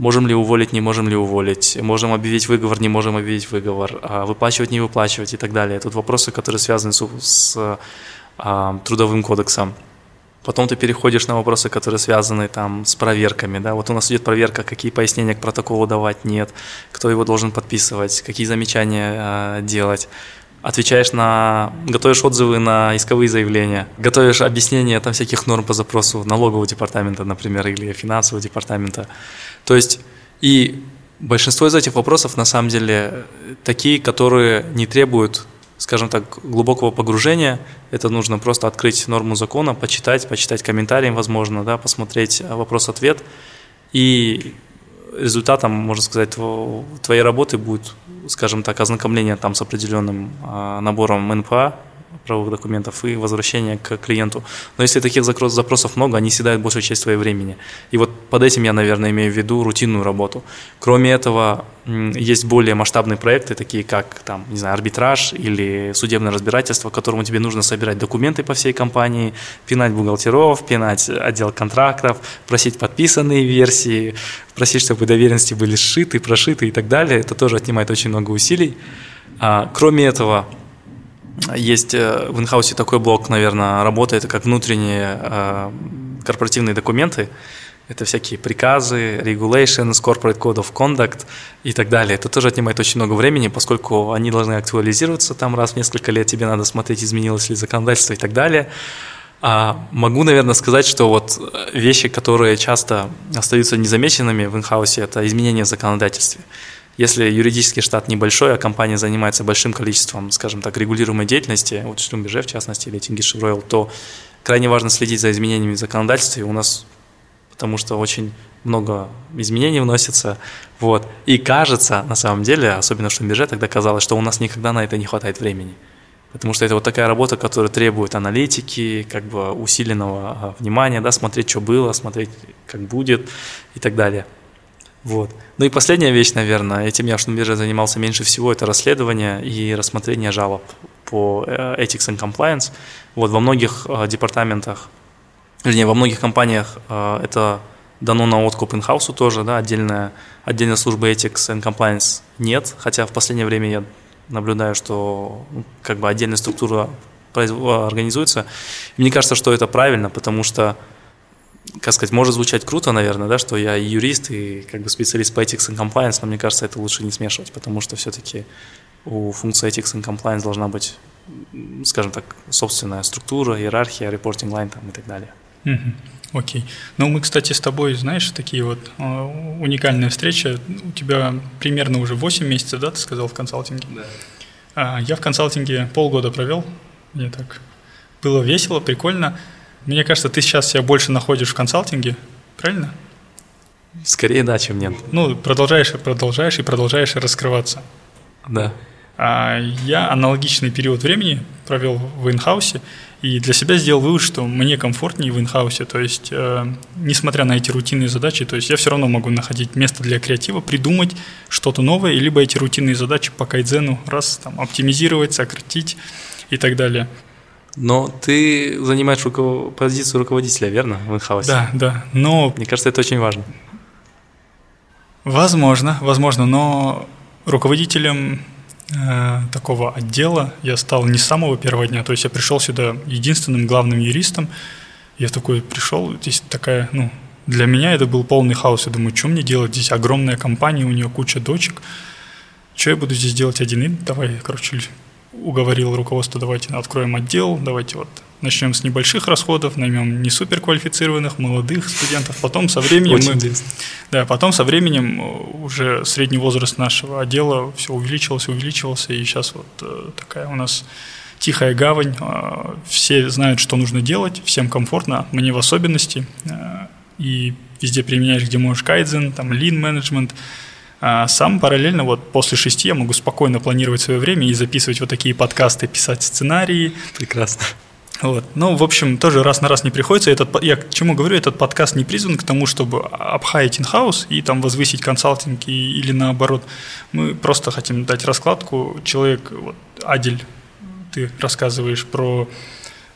можем ли уволить, не можем ли уволить, можем объявить выговор, не можем объявить выговор, а выплачивать, не выплачивать и так далее. Тут вопросы, которые связаны с, с а, трудовым кодексом. Потом ты переходишь на вопросы, которые связаны там с проверками, да, вот у нас идет проверка, какие пояснения к протоколу давать, нет, кто его должен подписывать, какие замечания э, делать. Отвечаешь на, готовишь отзывы на исковые заявления, готовишь объяснения там всяких норм по запросу налогового департамента, например, или финансового департамента. То есть и большинство из этих вопросов на самом деле такие, которые не требуют, скажем так, глубокого погружения. Это нужно просто открыть норму закона, почитать, почитать комментарии, возможно, да, посмотреть вопрос-ответ. И результатом, можно сказать, твоей работы будет, скажем так, ознакомление там с определенным а, набором НПА, правовых документов и возвращение к клиенту. Но если таких запросов много, они съедают большую часть своего времени. И вот под этим я, наверное, имею в виду рутинную работу. Кроме этого, есть более масштабные проекты, такие как там, не знаю, арбитраж или судебное разбирательство, которому тебе нужно собирать документы по всей компании, пинать бухгалтеров, пинать отдел контрактов, просить подписанные версии, просить, чтобы доверенности были сшиты, прошиты и так далее. Это тоже отнимает очень много усилий. А, кроме этого, есть э, в инхаусе такой блок, наверное, работает как внутренние э, корпоративные документы. Это всякие приказы, regulations, corporate code of conduct и так далее. Это тоже отнимает очень много времени, поскольку они должны актуализироваться там раз в несколько лет, тебе надо смотреть, изменилось ли законодательство и так далее. А могу, наверное, сказать, что вот вещи, которые часто остаются незамеченными в инхаусе, это изменения в законодательстве. Если юридический штат небольшой, а компания занимается большим количеством, скажем так, регулируемой деятельности, вот Шлюмберже в частности, или Тингиш Ройл, то крайне важно следить за изменениями в законодательстве. У нас потому что очень много изменений вносится. Вот. И кажется, на самом деле, особенно в Шлюмберже, тогда казалось, что у нас никогда на это не хватает времени. Потому что это вот такая работа, которая требует аналитики, как бы усиленного а, внимания, да, смотреть, что было, смотреть, как будет и так далее. Вот. Ну и последняя вещь, наверное, этим я в Шнумбирже занимался меньше всего, это расследование и рассмотрение жалоб по э, Ethics and Compliance. Вот во многих э, департаментах, вернее, во многих компаниях э, это дано на откуп инхаусу тоже, да, отдельная, отдельная служба Ethics and Compliance нет, хотя в последнее время я наблюдаю, что ну, как бы отдельная структура организуется. мне кажется, что это правильно, потому что как сказать, может звучать круто, наверное, да, что я и юрист, и как бы специалист по ethics and compliance, но мне кажется, это лучше не смешивать, потому что все-таки у функции ethics and compliance должна быть, скажем так, собственная структура, иерархия, reporting line там, и так далее. Окей. Okay. Ну, мы, кстати, с тобой, знаешь, такие вот э, уникальные встречи. У тебя примерно уже 8 месяцев, да, ты сказал, в консалтинге? Да. А, я в консалтинге полгода провел. Мне так было весело, прикольно. Мне кажется, ты сейчас себя больше находишь в консалтинге, правильно? Скорее да, чем нет. Ну, продолжаешь и продолжаешь и продолжаешь раскрываться. Да. А я аналогичный период времени провел в инхаусе, и для себя сделал вывод, что мне комфортнее в инхаусе, то есть, э, несмотря на эти рутинные задачи, то есть я все равно могу находить место для креатива, придумать что-то новое, либо эти рутинные задачи по кайдзену раз там оптимизировать, сократить и так далее. Но ты занимаешь руков... позицию руководителя, верно, в инхаусе? Да, да, но... Мне кажется, это очень важно. Возможно, возможно, но руководителем э, такого отдела я стал не с самого первого дня, то есть я пришел сюда единственным главным юристом, я такой пришел, здесь такая, ну, для меня это был полный хаос, я думаю, что мне делать, здесь огромная компания, у нее куча дочек, что я буду здесь делать один, и давай, короче, уговорил руководство, давайте откроем отдел, давайте вот начнем с небольших расходов, наймем не суперквалифицированных, молодых студентов, потом со временем Очень мы, да, потом со временем э, уже средний возраст нашего отдела все увеличивался, увеличивался, и сейчас вот э, такая у нас тихая гавань, э, все знают, что нужно делать, всем комфортно, мне в особенности, и везде применяешь, где можешь кайдзен, там lean менеджмент, а сам параллельно вот после шести я могу спокойно планировать свое время и записывать вот такие подкасты, писать сценарии. Прекрасно. Вот. Ну, в общем, тоже раз на раз не приходится. Этот, я к чему говорю, этот подкаст не призван к тому, чтобы обхаять инхаус и там возвысить консалтинг и, или наоборот. Мы просто хотим дать раскладку. Человек, вот, Адель, ты рассказываешь про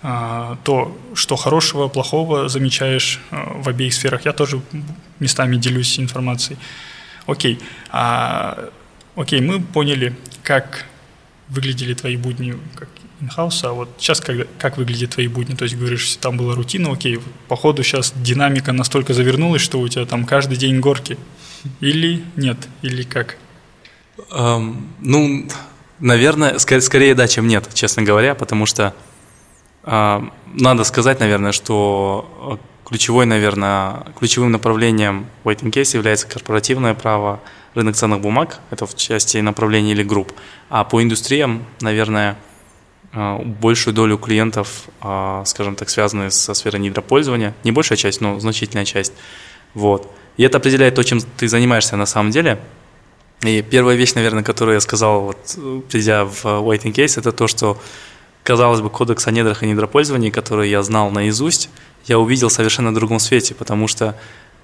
а, то, что хорошего, плохого замечаешь а, в обеих сферах. Я тоже местами делюсь информацией. Окей, а, окей, мы поняли, как выглядели твои будни как инхауса, а вот сейчас как, как выглядят твои будни? То есть говоришь, там была рутина, окей, походу сейчас динамика настолько завернулась, что у тебя там каждый день горки. Или нет, или как? Um, ну, наверное, скорее, скорее да, чем нет, честно говоря, потому что надо сказать, наверное, что ключевой, наверное, ключевым направлением в waiting case является корпоративное право, рынок ценных бумаг, это в части направлений или групп. А по индустриям, наверное, а, большую долю клиентов, а, скажем так, связанные со сферой недропользования. Не большая часть, но значительная часть. Вот. И это определяет то, чем ты занимаешься на самом деле. И первая вещь, наверное, которую я сказал, вот, придя в waiting case, это то, что, казалось бы, кодекс о недрах и недропользовании, который я знал наизусть, я увидел в совершенно другом свете, потому что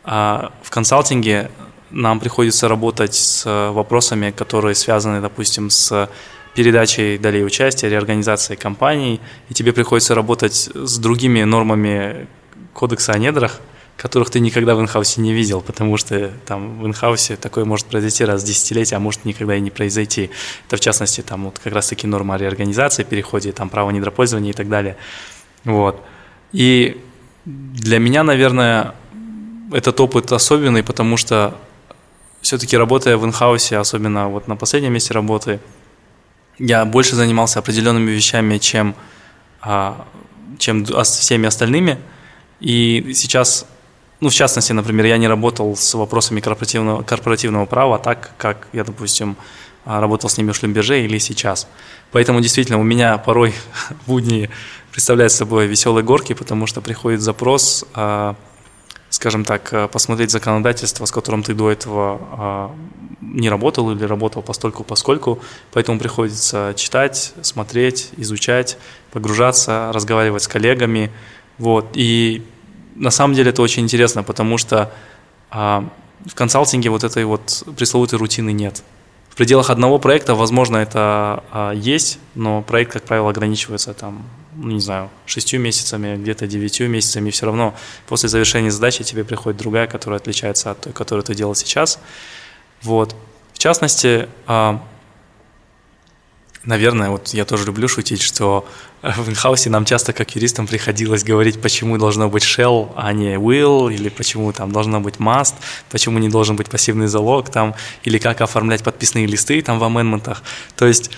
а, в консалтинге нам приходится работать с вопросами, которые связаны, допустим, с передачей долей участия, реорганизацией компаний, и тебе приходится работать с другими нормами кодекса о недрах, которых ты никогда в инхаусе не видел, потому что там в инхаусе такое может произойти раз в десятилетие, а может никогда и не произойти. Это в частности там вот как раз таки норма реорганизации, переходе, там право недропользования и так далее. Вот. И для меня, наверное, этот опыт особенный, потому что все-таки работая в инхаусе, особенно вот на последнем месте работы, я больше занимался определенными вещами, чем, а, чем всеми остальными. И сейчас, ну, в частности, например, я не работал с вопросами корпоративного, корпоративного права так, как я, допустим, а, работал с ними в Шлюмберже или сейчас. Поэтому действительно у меня порой будни представляют собой веселые горки, потому что приходит запрос а, скажем так, э, посмотреть законодательство, с которым ты до этого а, не работал или работал постольку поскольку, поэтому приходится читать, смотреть, изучать, погружаться, разговаривать с коллегами, вот, и на самом деле это очень интересно, потому что а, в консалтинге вот этой вот пресловутой рутины нет. В пределах одного проекта, возможно, это а, есть, но проект, как правило, ограничивается там ну, не знаю, шестью месяцами, где-то девятью месяцами, и все равно после завершения задачи тебе приходит другая, которая отличается от той, которую ты делал сейчас. Вот. В частности, а, наверное, вот я тоже люблю шутить, что в инхаусе нам часто как юристам приходилось говорить, почему должно быть shell, а не will, или почему там должно быть must, почему не должен быть пассивный залог, там, или как оформлять подписные листы там в амендментах. То есть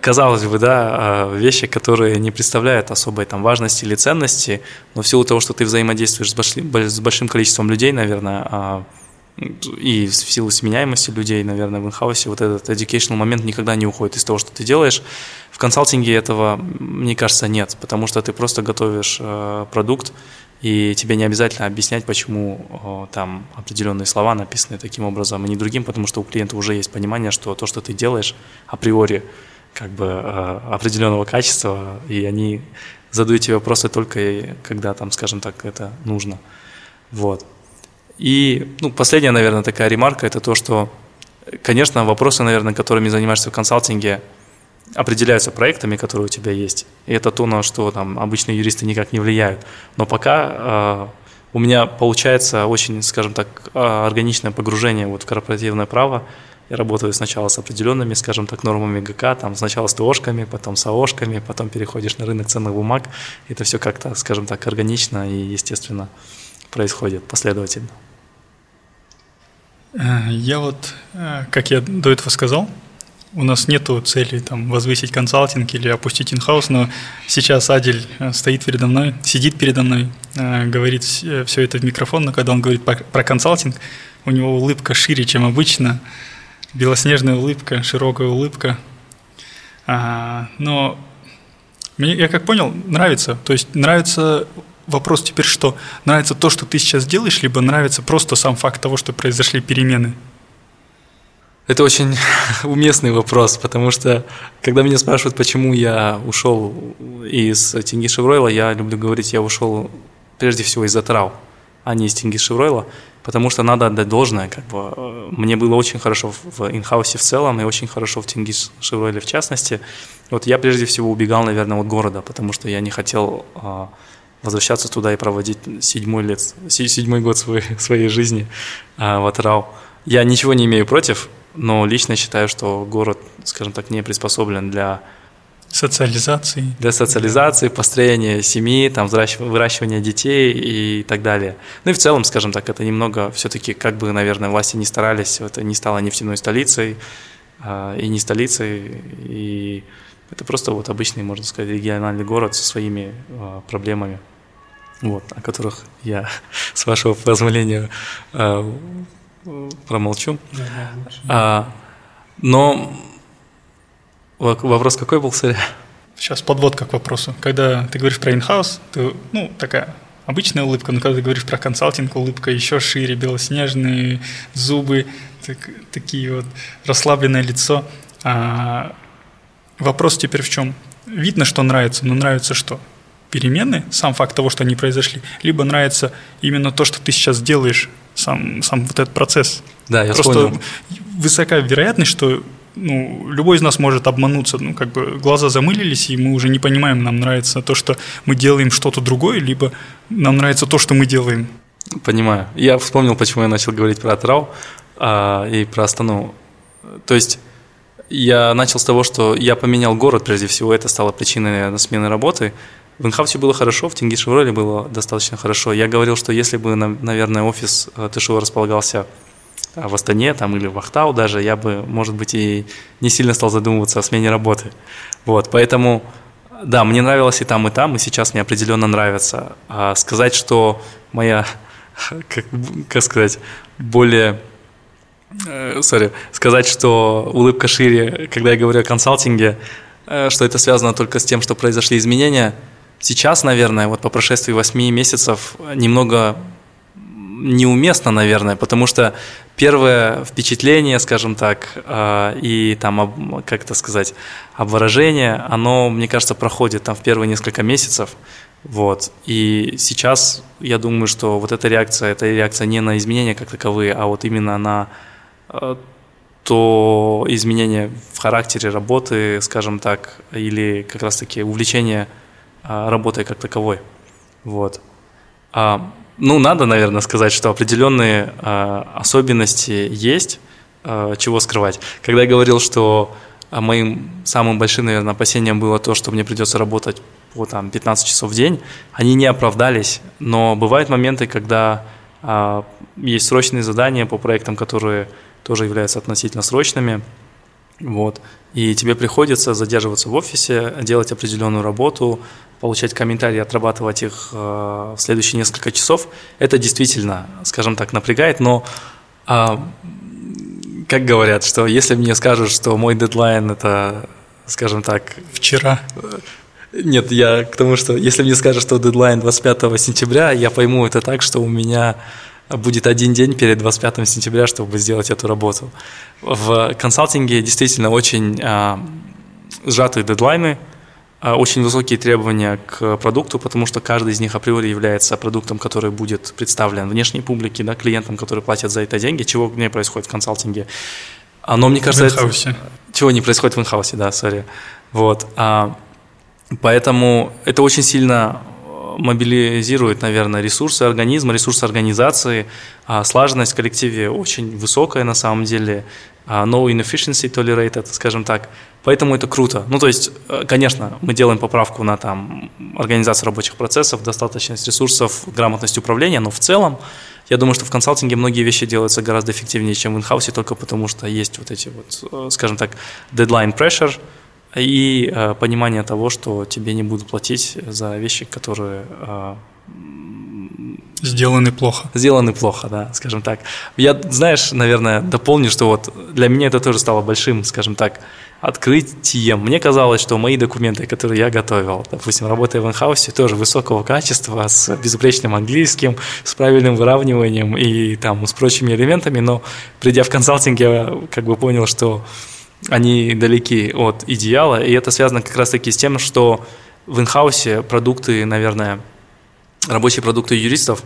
казалось бы, да, а, вещи, которые не представляют особой там важности или ценности, но в силу того, что ты взаимодействуешь с большим, с большим количеством людей, наверное, а, и в силу сменяемости людей, наверное, в инхаусе вот этот educational момент никогда не уходит из того, что ты делаешь. В консалтинге этого, мне кажется, нет, потому что ты просто готовишь а, продукт, и тебе не обязательно объяснять, почему там определенные слова написаны таким образом, а не другим, потому что у клиента уже есть понимание, что то, что ты делаешь априори, как бы э, определенного качества, и они задают тебе вопросы только когда там, скажем так, это нужно. Вот. И ну, последняя, наверное, такая ремарка – это то, что, конечно, вопросы, наверное, которыми занимаешься в консалтинге, определяются проектами, которые у тебя есть. И это то, на что там обычные юристы никак не влияют. Но пока э, у меня получается очень, скажем так, а, органичное погружение вот в корпоративное право. Я работаю сначала с определенными, скажем так, нормами ГК, там сначала с ТОшками, потом с АОшками, потом переходишь на рынок ценных бумаг. Это все как-то, скажем так, органично и естественно происходит последовательно. Э, я вот, э, как я до этого сказал, у нас нет цели там, возвысить консалтинг или опустить инхаус, но сейчас Адель э, стоит передо мной, сидит передо мной, говорит все это в микрофон, но когда он говорит про консалтинг, у него улыбка шире, чем обычно, белоснежная улыбка, широкая улыбка. А, но мне, я как понял, нравится. То есть нравится Вопрос теперь что? Нравится то, что ты сейчас делаешь, либо нравится просто сам факт того, что произошли перемены? Это очень уместный вопрос, потому что когда меня спрашивают, почему я ушел из Тинги Шевройла, я люблю говорить, я ушел прежде всего из-за трав, а не из Тинги Шевройла, потому что надо отдать должное. Как бы. Мне было очень хорошо в инхаусе в целом и очень хорошо в Тинги Шевройле в частности. Вот я прежде всего убегал, наверное, от города, потому что я не хотел а, возвращаться туда и проводить седьмой, лет, седьмой год своей, своей жизни а, в Атрау. Я ничего не имею против, но лично считаю, что город, скажем так, не приспособлен для социализации. Для социализации, построения семьи, там, выращивания детей и так далее. Ну и в целом, скажем так, это немного все-таки, как бы, наверное, власти не старались, это не стало нефтяной столицей а, и не столицей, и это просто вот обычный, можно сказать, региональный город со своими а, проблемами вот, о которых я, с вашего позволения, э, промолчу. а, но вопрос какой был, Саря? Сейчас подводка к вопросу. Когда ты говоришь про инхаус, ты, ну, такая обычная улыбка, но когда ты говоришь про консалтинг, улыбка еще шире, белоснежные зубы, так, такие вот расслабленное лицо. А, вопрос теперь в чем? Видно, что нравится, но нравится что? Перемены, сам факт того, что они произошли, либо нравится именно то, что ты сейчас делаешь, сам, сам вот этот процесс. Да, я Просто вспомнил. высока вероятность, что ну, любой из нас может обмануться, ну, как бы глаза замылились, и мы уже не понимаем, нам нравится то, что мы делаем что-то другое, либо нам нравится то, что мы делаем. Понимаю. Я вспомнил, почему я начал говорить про Атрау а, и про Астану. То есть я начал с того, что я поменял город, прежде всего, это стало причиной, наверное, смены работы. В Инхаусе было хорошо, в Тинги было достаточно хорошо. Я говорил, что если бы, наверное, офис э, ТШО располагался э, в Астане там, или в Ахтау даже, я бы, может быть, и не сильно стал задумываться о смене работы. Вот, поэтому, да, мне нравилось и там, и там, и сейчас мне определенно нравится. А сказать, что моя, как, как сказать, более сори, сказать, что улыбка шире, когда я говорю о консалтинге, э, что это связано только с тем, что произошли изменения – Сейчас, наверное, вот по прошествии 8 месяцев немного неуместно, наверное, потому что первое впечатление, скажем так, э, и там, как это сказать, обворожение, оно, мне кажется, проходит там в первые несколько месяцев, вот. И сейчас я думаю, что вот эта реакция, это реакция не на изменения как таковые, а вот именно на э, то изменение в характере работы, скажем так, или как раз-таки увлечение а, работой как таковой. Вот. А, ну, надо, наверное, сказать, что определенные а, особенности есть, чего скрывать. Когда я говорил, что моим самым большим, наверное, опасением было то, что мне придется работать по там, 15 часов в день, они не оправдались, но бывают моменты, когда есть срочные задания по проектам, которые тоже являются относительно срочными, вот, и тебе приходится задерживаться в офисе, делать определенную работу, получать комментарии, отрабатывать их э, в следующие несколько часов, это действительно, скажем так, напрягает, но а, как говорят, что если мне скажут, что мой дедлайн это, скажем так... Вчера. Нет, я к тому, что если мне скажут, что дедлайн 25 сентября, я пойму это так, что у меня будет один день перед 25 сентября, чтобы сделать эту работу. В консалтинге действительно очень а, сжатые дедлайны, а, очень высокие требования к продукту, потому что каждый из них априори является продуктом, который будет представлен внешней публике, да, клиентам, которые платят за это деньги, чего не происходит в консалтинге. Но мне кажется, в это, чего не происходит в инхаусе, да, сори. Вот. А, поэтому это очень сильно мобилизирует, наверное, ресурсы организма, ресурсы организации. А слаженность в коллективе очень высокая на самом деле. А no inefficiency tolerated, скажем так. Поэтому это круто. Ну, то есть, э, конечно, мы делаем поправку на там организацию рабочих процессов, достаточность ресурсов, грамотность управления, но в целом я думаю, что в консалтинге многие вещи делаются гораздо эффективнее, чем в инхаусе, только потому что есть вот эти вот, э, скажем так, deadline pressure и э, понимание того, что тебе не будут платить за вещи, которые э, Сделаны плохо. Сделаны плохо, да, скажем так. Я, знаешь, наверное, дополню, что вот для меня это тоже стало большим, скажем так, открытием. Мне казалось, что мои документы, которые я готовил, допустим, работая в инхаусе, тоже высокого качества, с безупречным английским, с правильным выравниванием и там с прочими элементами, но придя в консалтинг, я как бы понял, что они далеки от идеала, и это связано как раз-таки с тем, что в инхаусе продукты, наверное, рабочие продукты юристов,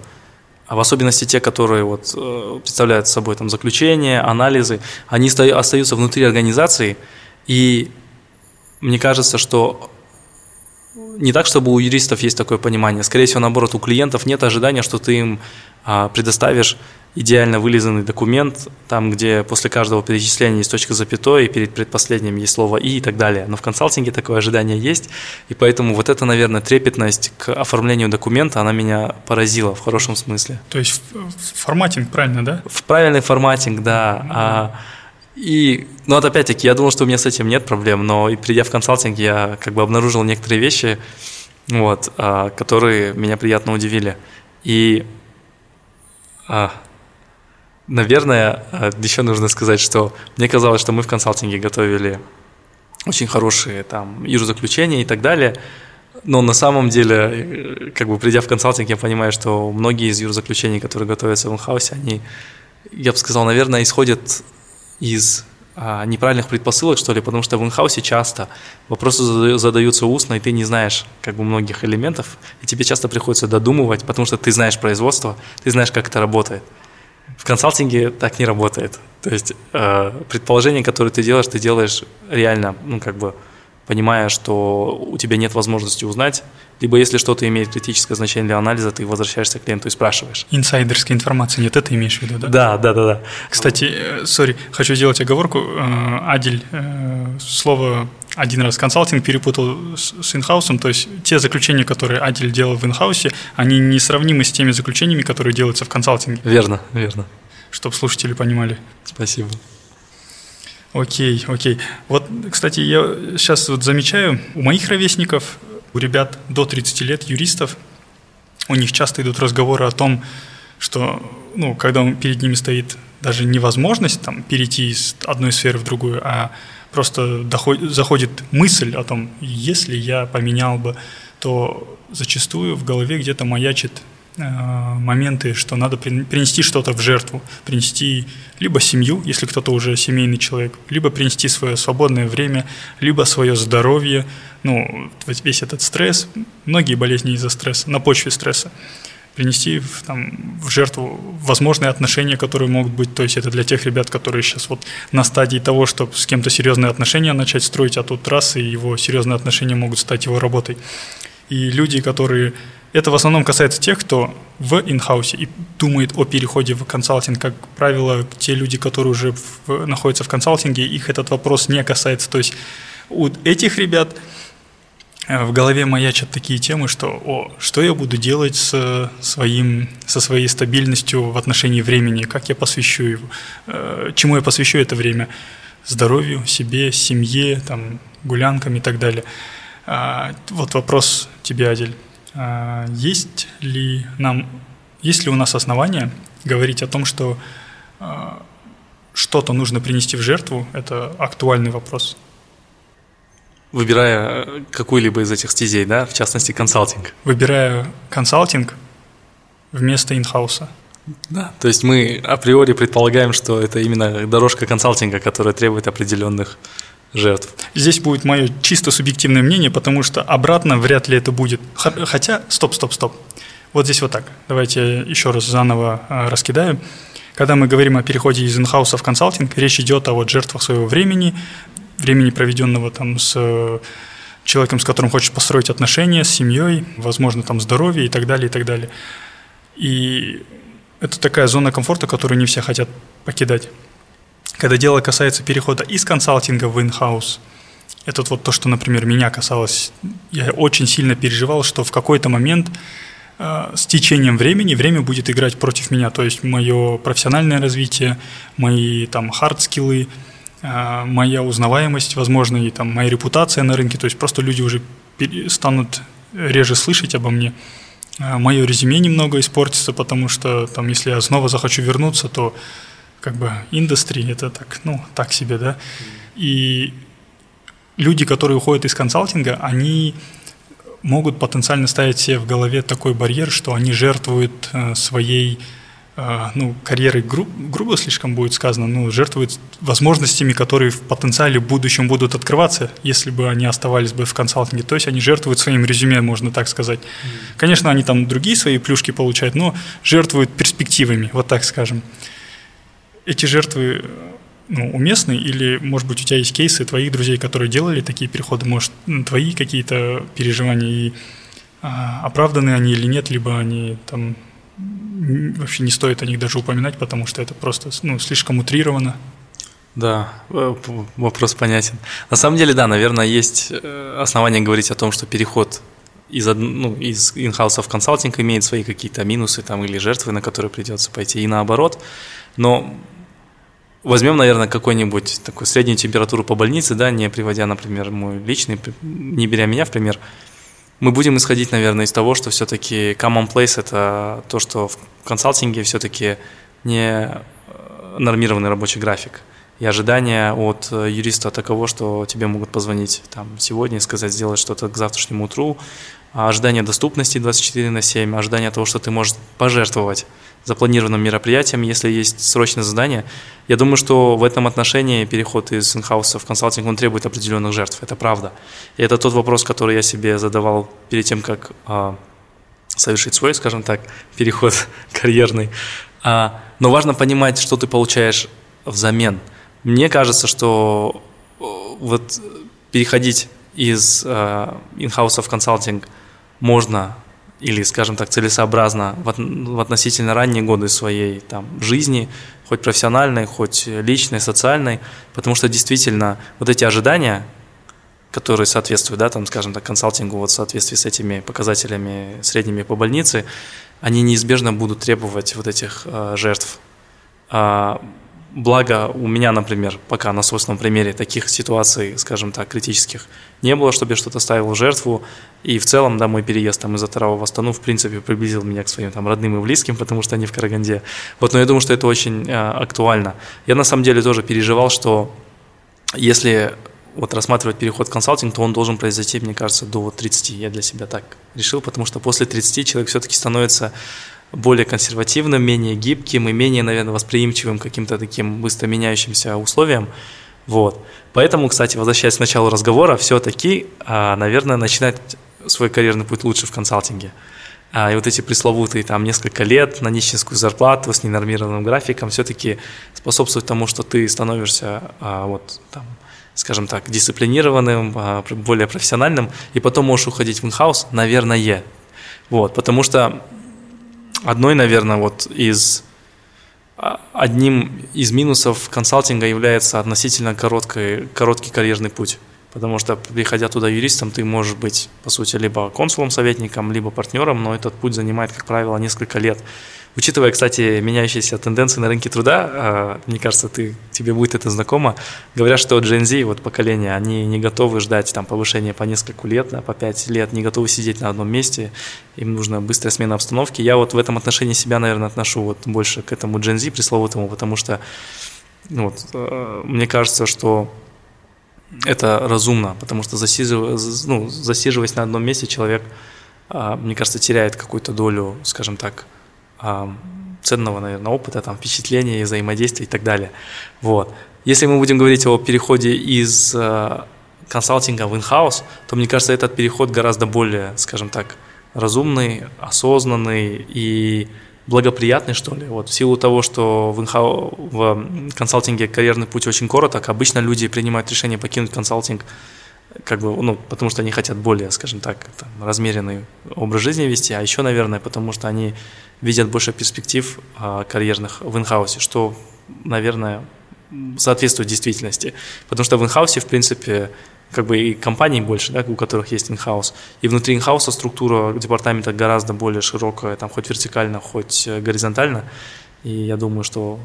а в особенности те, которые вот, э, представляют собой там, заключения, анализы, они остаются внутри организации, и мне кажется, что не так, чтобы у юристов есть такое понимание. Скорее всего, наоборот, у клиентов нет ожидания, что ты им а, предоставишь идеально вылизанный документ, там, где после каждого перечисления есть точка запятой, и перед предпоследним есть слово «и» и так далее. Но в консалтинге такое ожидание есть, и поэтому вот эта, наверное, трепетность к оформлению документа, она меня поразила в хорошем смысле. То есть форматинг, правильно, да? В правильный форматинг, да. А, и, ну вот опять-таки, я думал, что у меня с этим нет проблем, но и придя в консалтинг, я как бы обнаружил некоторые вещи, вот, а, которые меня приятно удивили. И, а, наверное, а, еще нужно сказать, что мне казалось, что мы в консалтинге готовили очень хорошие там юрзаключения и так далее, но на самом деле, э, как бы придя в консалтинг, я понимаю, что многие из юрзаключений, которые готовятся в инхаусе, они, я бы сказал, наверное, исходят из а, неправильных предпосылок, что ли, потому что в инхаусе часто вопросы задаются устно, и ты не знаешь как бы многих элементов, и тебе часто приходится додумывать, потому что ты знаешь производство, ты знаешь, как это работает. Консалтинге так не работает. То есть э, предположение, которое ты делаешь, ты делаешь реально, ну как бы понимая, что у тебя нет возможности узнать, либо если что-то имеет критическое значение для анализа, ты возвращаешься к клиенту и спрашиваешь. Инсайдерской информации нет, это имеешь в виду, да? Да, да, да. да. Кстати, э, сори, хочу сделать оговорку. Э, Адель э, слово один раз консалтинг перепутал с инхаусом, то есть те заключения, которые Адель делал в инхаусе, они несравнимы с теми заключениями, которые делаются в консалтинге. Верно, верно. Чтобы слушатели понимали. Спасибо. Окей, окей. Вот, кстати, я сейчас вот замечаю, у моих ровесников у ребят до 30 лет, юристов, у них часто идут разговоры о том, что ну, когда перед ними стоит даже невозможность там, перейти из одной сферы в другую, а просто доходит, заходит мысль о том, если я поменял бы, то зачастую в голове где-то маячит моменты, что надо принести что-то в жертву, принести либо семью, если кто-то уже семейный человек, либо принести свое свободное время, либо свое здоровье, ну, весь этот стресс, многие болезни из-за стресса, на почве стресса, принести в, там, в жертву возможные отношения, которые могут быть, то есть это для тех ребят, которые сейчас вот на стадии того, чтобы с кем-то серьезные отношения начать строить, а тут раз, и его серьезные отношения могут стать его работой. И люди, которые это в основном касается тех, кто в инхаусе и думает о переходе в консалтинг. Как правило, те люди, которые уже в, находятся в консалтинге, их этот вопрос не касается. То есть у этих ребят э, в голове маячат такие темы, что о, что я буду делать с своим, со своей стабильностью в отношении времени, как я посвящу его, э, чему я посвящу это время, здоровью, себе, семье, там, гулянкам и так далее. А, вот вопрос тебе, Адель. А, есть ли нам, есть ли у нас основания говорить о том, что а, что-то нужно принести в жертву? Это актуальный вопрос. Выбирая э, какую-либо из этих стезей, да, в частности консалтинг. Выбирая консалтинг вместо инхауса. Да, то есть мы априори предполагаем, что это именно дорожка консалтинга, которая требует определенных жертв. Здесь будет мое чисто субъективное мнение, потому что обратно вряд ли это будет. Хотя, стоп, стоп, стоп. Вот здесь вот так. Давайте еще раз заново а, раскидаю. Когда мы говорим о переходе из инхауса в консалтинг, речь идет о вот жертвах своего времени, времени, проведенного там с э, человеком, с которым хочешь построить отношения, с семьей, возможно, там здоровье и так далее, и так далее. И это такая зона комфорта, которую не все хотят покидать. Когда дело касается перехода из консалтинга в инхаус, это вот то, что, например, меня касалось. Я очень сильно переживал, что в какой-то момент э, с течением времени время будет играть против меня. То есть мое профессиональное развитие, мои там хард-скиллы, э, моя узнаваемость, возможно, и там моя репутация на рынке. То есть просто люди уже станут реже слышать обо мне. Э, мое резюме немного испортится, потому что там, если я снова захочу вернуться, то как бы индустрии, это так, ну, так себе, да. И люди, которые уходят из консалтинга, они могут потенциально ставить себе в голове такой барьер, что они жертвуют э, своей э, ну, карьерой, гру, грубо слишком будет сказано, ну, жертвуют возможностями, которые в потенциале в будущем будут открываться, если бы они оставались бы в консалтинге. То есть они жертвуют своим резюме, можно так сказать. Конечно, они там другие свои плюшки получают, но жертвуют перспективами, вот так скажем эти жертвы ну, уместны, или, может быть, у тебя есть кейсы твоих друзей, которые делали такие переходы, может, твои какие-то переживания, и а, оправданы они или нет, либо они там вообще не стоит о них даже упоминать, потому что это просто ну, слишком утрировано. Да, э, вопрос понятен. На самом деле, да, наверное, есть э, основания говорить о том, что переход из, ну, из инхауса в консалтинг имеет свои какие-то минусы там, или жертвы, на которые придется пойти, и наоборот. Но Возьмем, наверное, какой-нибудь такую среднюю температуру по больнице, да, не приводя, например, мой личный, не беря меня в пример. Мы будем исходить, наверное, из того, что все-таки common place – это то, что в консалтинге все-таки не э, нормированный рабочий график. И ожидания от э, юриста таково, что тебе могут позвонить там, сегодня и сказать, сделать что-то к завтрашнему утру, а ожидание доступности 24 на 7, ожидание того, что ты можешь пожертвовать запланированным мероприятием, если есть срочное задание. Я думаю, что в этом отношении переход из инхауса в консалтинг, он требует определенных жертв, это правда. И это тот вопрос, который я себе задавал перед тем, как э, совершить свой, скажем так, переход карьерный. А, но важно понимать, что ты получаешь взамен. Мне кажется, что э, вот переходить из э, инхауса в консалтинг можно или, скажем так, целесообразно в, относительно ранние годы своей там, жизни, хоть профессиональной, хоть личной, социальной, потому что действительно вот эти ожидания, которые соответствуют, да, там, скажем так, консалтингу вот в соответствии с этими показателями средними по больнице, они неизбежно будут требовать вот этих э, жертв. А, Благо у меня, например, пока на собственном примере таких ситуаций, скажем так, критических не было, чтобы я что-то ставил в жертву. И в целом, да, мой переезд там из Атарава в Астану, в принципе, приблизил меня к своим там родным и близким, потому что они в Караганде. Вот, но я думаю, что это очень э, актуально. Я на самом деле тоже переживал, что если вот рассматривать переход в консалтинг, то он должен произойти, мне кажется, до 30. Я для себя так решил, потому что после 30 человек все-таки становится более консервативным, менее гибким и менее, наверное, восприимчивым каким-то таким быстро меняющимся условиям. Вот. Поэтому, кстати, возвращаясь к началу разговора, все-таки, а, наверное, начинать свой карьерный путь лучше в консалтинге. А, и вот эти пресловутые там несколько лет на нищенскую зарплату с ненормированным графиком все-таки способствуют тому, что ты становишься а, вот там, скажем так, дисциплинированным, более профессиональным, и потом можешь уходить в инхаус, наверное. Вот, потому что одной, наверное, вот из а, одним из минусов консалтинга является относительно короткий, короткий карьерный путь. Потому что, приходя туда юристом, ты можешь быть, по сути, либо консулом, советником, либо партнером, но этот путь занимает, как правило, несколько лет. Учитывая, кстати, меняющиеся тенденции на рынке труда, а, мне кажется, ты, тебе будет это знакомо, говорят, что Gen Z, вот поколение, они не готовы ждать там повышения по несколько лет, да, по пять лет, не готовы сидеть на одном месте, им нужна быстрая смена обстановки. Я вот в этом отношении себя, наверное, отношу вот больше к этому Gen Z пресловутому, потому что ну, вот, а, мне кажется, что это разумно, потому что засиживаясь, ну, засиживаясь на одном месте, человек, а, мне кажется, теряет какую-то долю, скажем так, ценного, наверное, опыта, там, впечатления, взаимодействия и так далее. Вот. если мы будем говорить о переходе из э, консалтинга в инхаус, то мне кажется, этот переход гораздо более, скажем так, разумный, осознанный и благоприятный, что ли. Вот в силу того, что в, инхау, в консалтинге карьерный путь очень короток, обычно люди принимают решение покинуть консалтинг, как бы, ну, потому что они хотят более, скажем так, там, размеренный образ жизни вести, а еще, наверное, потому что они видят больше перспектив а, карьерных в инхаусе, что, наверное, соответствует действительности. Потому что в инхаусе, в принципе, как бы и компаний больше, да, у которых есть инхаус. И внутри инхауса структура департамента гораздо более широкая, там хоть вертикально, хоть э, горизонтально. И я думаю, что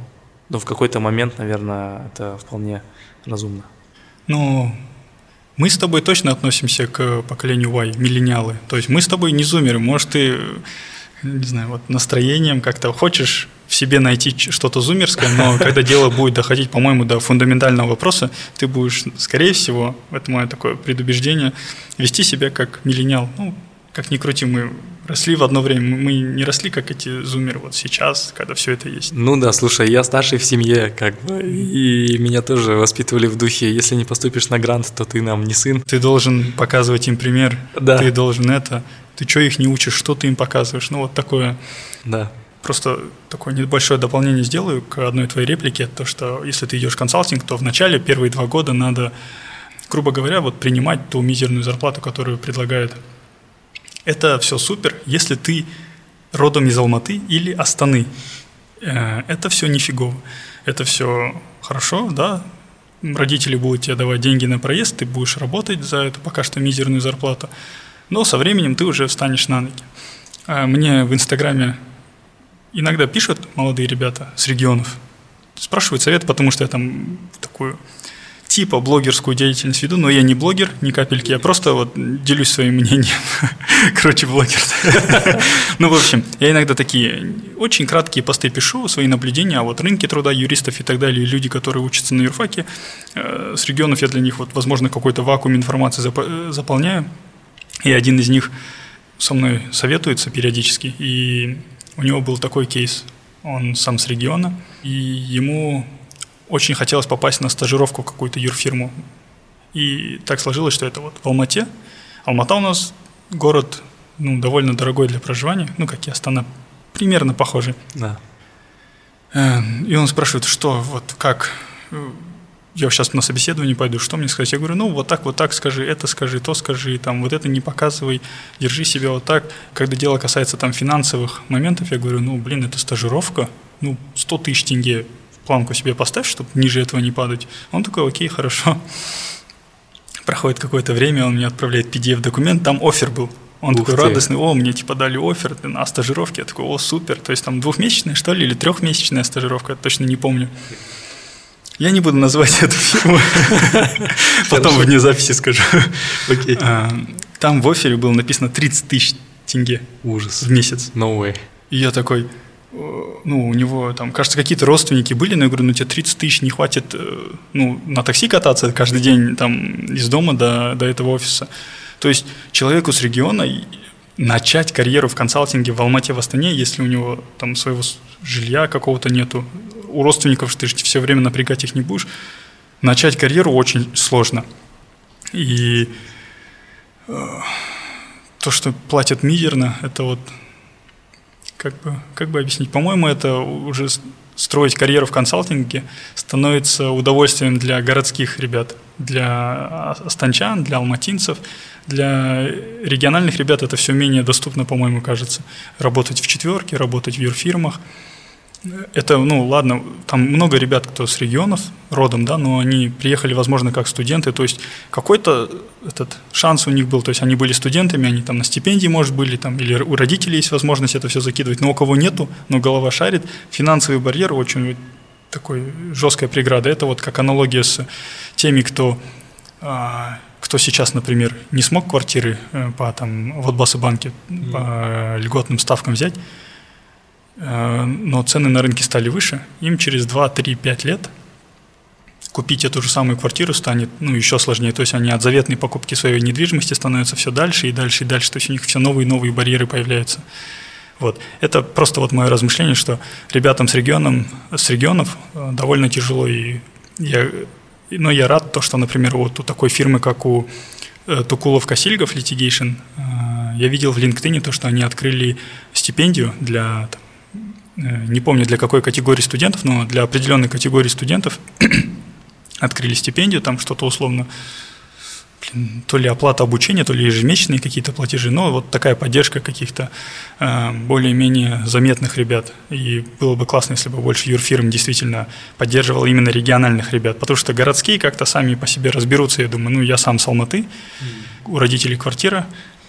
ну, в какой-то момент, наверное, это вполне разумно. Ну, мы с тобой точно относимся к поколению Y, миллениалы. То есть мы с тобой не зумеры. Может, ты, не знаю, вот настроением как-то хочешь в себе найти что-то зумерское, но когда дело будет доходить, по-моему, до фундаментального вопроса, ты будешь, скорее всего, это мое такое предубеждение, вести себя как миллениал. Ну, как ни крути, мы росли в одно время, мы не росли, как эти зумеры вот сейчас, когда все это есть. Ну да, слушай, я старший в семье, как бы, и меня тоже воспитывали в духе, если не поступишь на грант, то ты нам не сын. Ты должен показывать им пример, да. ты должен это, ты что их не учишь, что ты им показываешь, ну вот такое. Да. Просто такое небольшое дополнение сделаю к одной твоей реплике, то что если ты идешь в консалтинг, то в начале, первые два года надо, грубо говоря, вот принимать ту мизерную зарплату, которую предлагают. Это все супер, если ты родом из Алматы или Астаны. Э, это все нифигово. Это все хорошо, да, родители будут тебе давать деньги на проезд, ты будешь работать за эту пока что мизерную зарплату, но со временем ты уже встанешь на ноги. Э, мне в Инстаграме иногда пишут молодые ребята с регионов, спрашивают совет, потому что я там такую типа блогерскую деятельность веду, но я не блогер, ни капельки, я просто вот делюсь своим мнением. Короче, блогер. ну, в общем, я иногда такие очень краткие посты пишу, свои наблюдения, а вот рынки труда, юристов и так далее, люди, которые учатся на юрфаке, э, с регионов я для них, вот, возможно, какой-то вакуум информации э, заполняю, и один из них со мной советуется периодически, и у него был такой кейс. Он сам с региона, и ему очень хотелось попасть на стажировку в какую-то юрфирму. И так сложилось, что это вот в Алмате. Алмата у нас город ну, довольно дорогой для проживания, ну, как и Астана, примерно похожий. Да. Э, и он спрашивает, что, вот как, я сейчас на собеседование пойду, что мне сказать? Я говорю, ну, вот так, вот так скажи, это скажи, то скажи, там, вот это не показывай, держи себя вот так. Когда дело касается там финансовых моментов, я говорю, ну, блин, это стажировка, ну, 100 тысяч тенге планку себе поставь, чтобы ниже этого не падать. Он такой, окей, хорошо. Проходит какое-то время, он мне отправляет PDF-документ, там офер был. Он Ух такой ты. радостный, о, мне типа дали офер на стажировке. Я такой, о, супер. То есть там двухмесячная, что ли, или трехмесячная стажировка, я точно не помню. Я не буду называть эту фирму. Потом вне записи скажу. Окей. А, там в офере было написано 30 тысяч тенге. Ужас. В месяц. No way. И я такой, ну, у него там, кажется, какие-то родственники были, но я говорю, ну, тебе 30 тысяч не хватит, э, ну, на такси кататься каждый день там из дома до, до этого офиса. То есть человеку с региона начать карьеру в консалтинге в Алмате, в Астане, если у него там своего жилья какого-то нету, у родственников ты же все время напрягать их не будешь, начать карьеру очень сложно. И э, то, что платят мизерно, это вот как бы, как бы объяснить? По-моему, это уже строить карьеру в консалтинге становится удовольствием для городских ребят, для останчан, для алматинцев, для региональных ребят это все менее доступно, по-моему, кажется. Работать в четверке, работать в юрфирмах – это, ну, ладно, там много ребят, кто с регионов родом, да, но они приехали, возможно, как студенты, то есть какой-то этот шанс у них был, то есть они были студентами, они там на стипендии, может, были, там, или у родителей есть возможность это все закидывать, но у кого нету, но голова шарит, финансовый барьер очень такой жесткая преграда. Это вот как аналогия с теми, кто а, кто сейчас, например, не смог квартиры э, по там вот банке по льготным ставкам взять, но цены на рынке стали выше, им через 2, 3, 5 лет купить эту же самую квартиру станет ну, еще сложнее. То есть они от заветной покупки своей недвижимости становятся все дальше и дальше и дальше. То есть у них все новые и новые барьеры появляются. Вот. Это просто вот мое размышление, что ребятам с, регионом, с регионов э, довольно тяжело и я, но я рад, то, что, например, вот у такой фирмы, как у э, Тукулов Косильгов Litigation, э, я видел в LinkedIn то, что они открыли стипендию для, там, не помню для какой категории студентов, но для определенной категории студентов открыли стипендию, там что-то условно то ли оплата обучения, то ли ежемесячные какие-то платежи, но вот такая поддержка каких-то э, более-менее заметных ребят. И было бы классно, если бы больше юрфирм действительно поддерживал именно региональных ребят, потому что городские как-то сами по себе разберутся, я думаю, ну я сам с Алматы, у родителей квартира,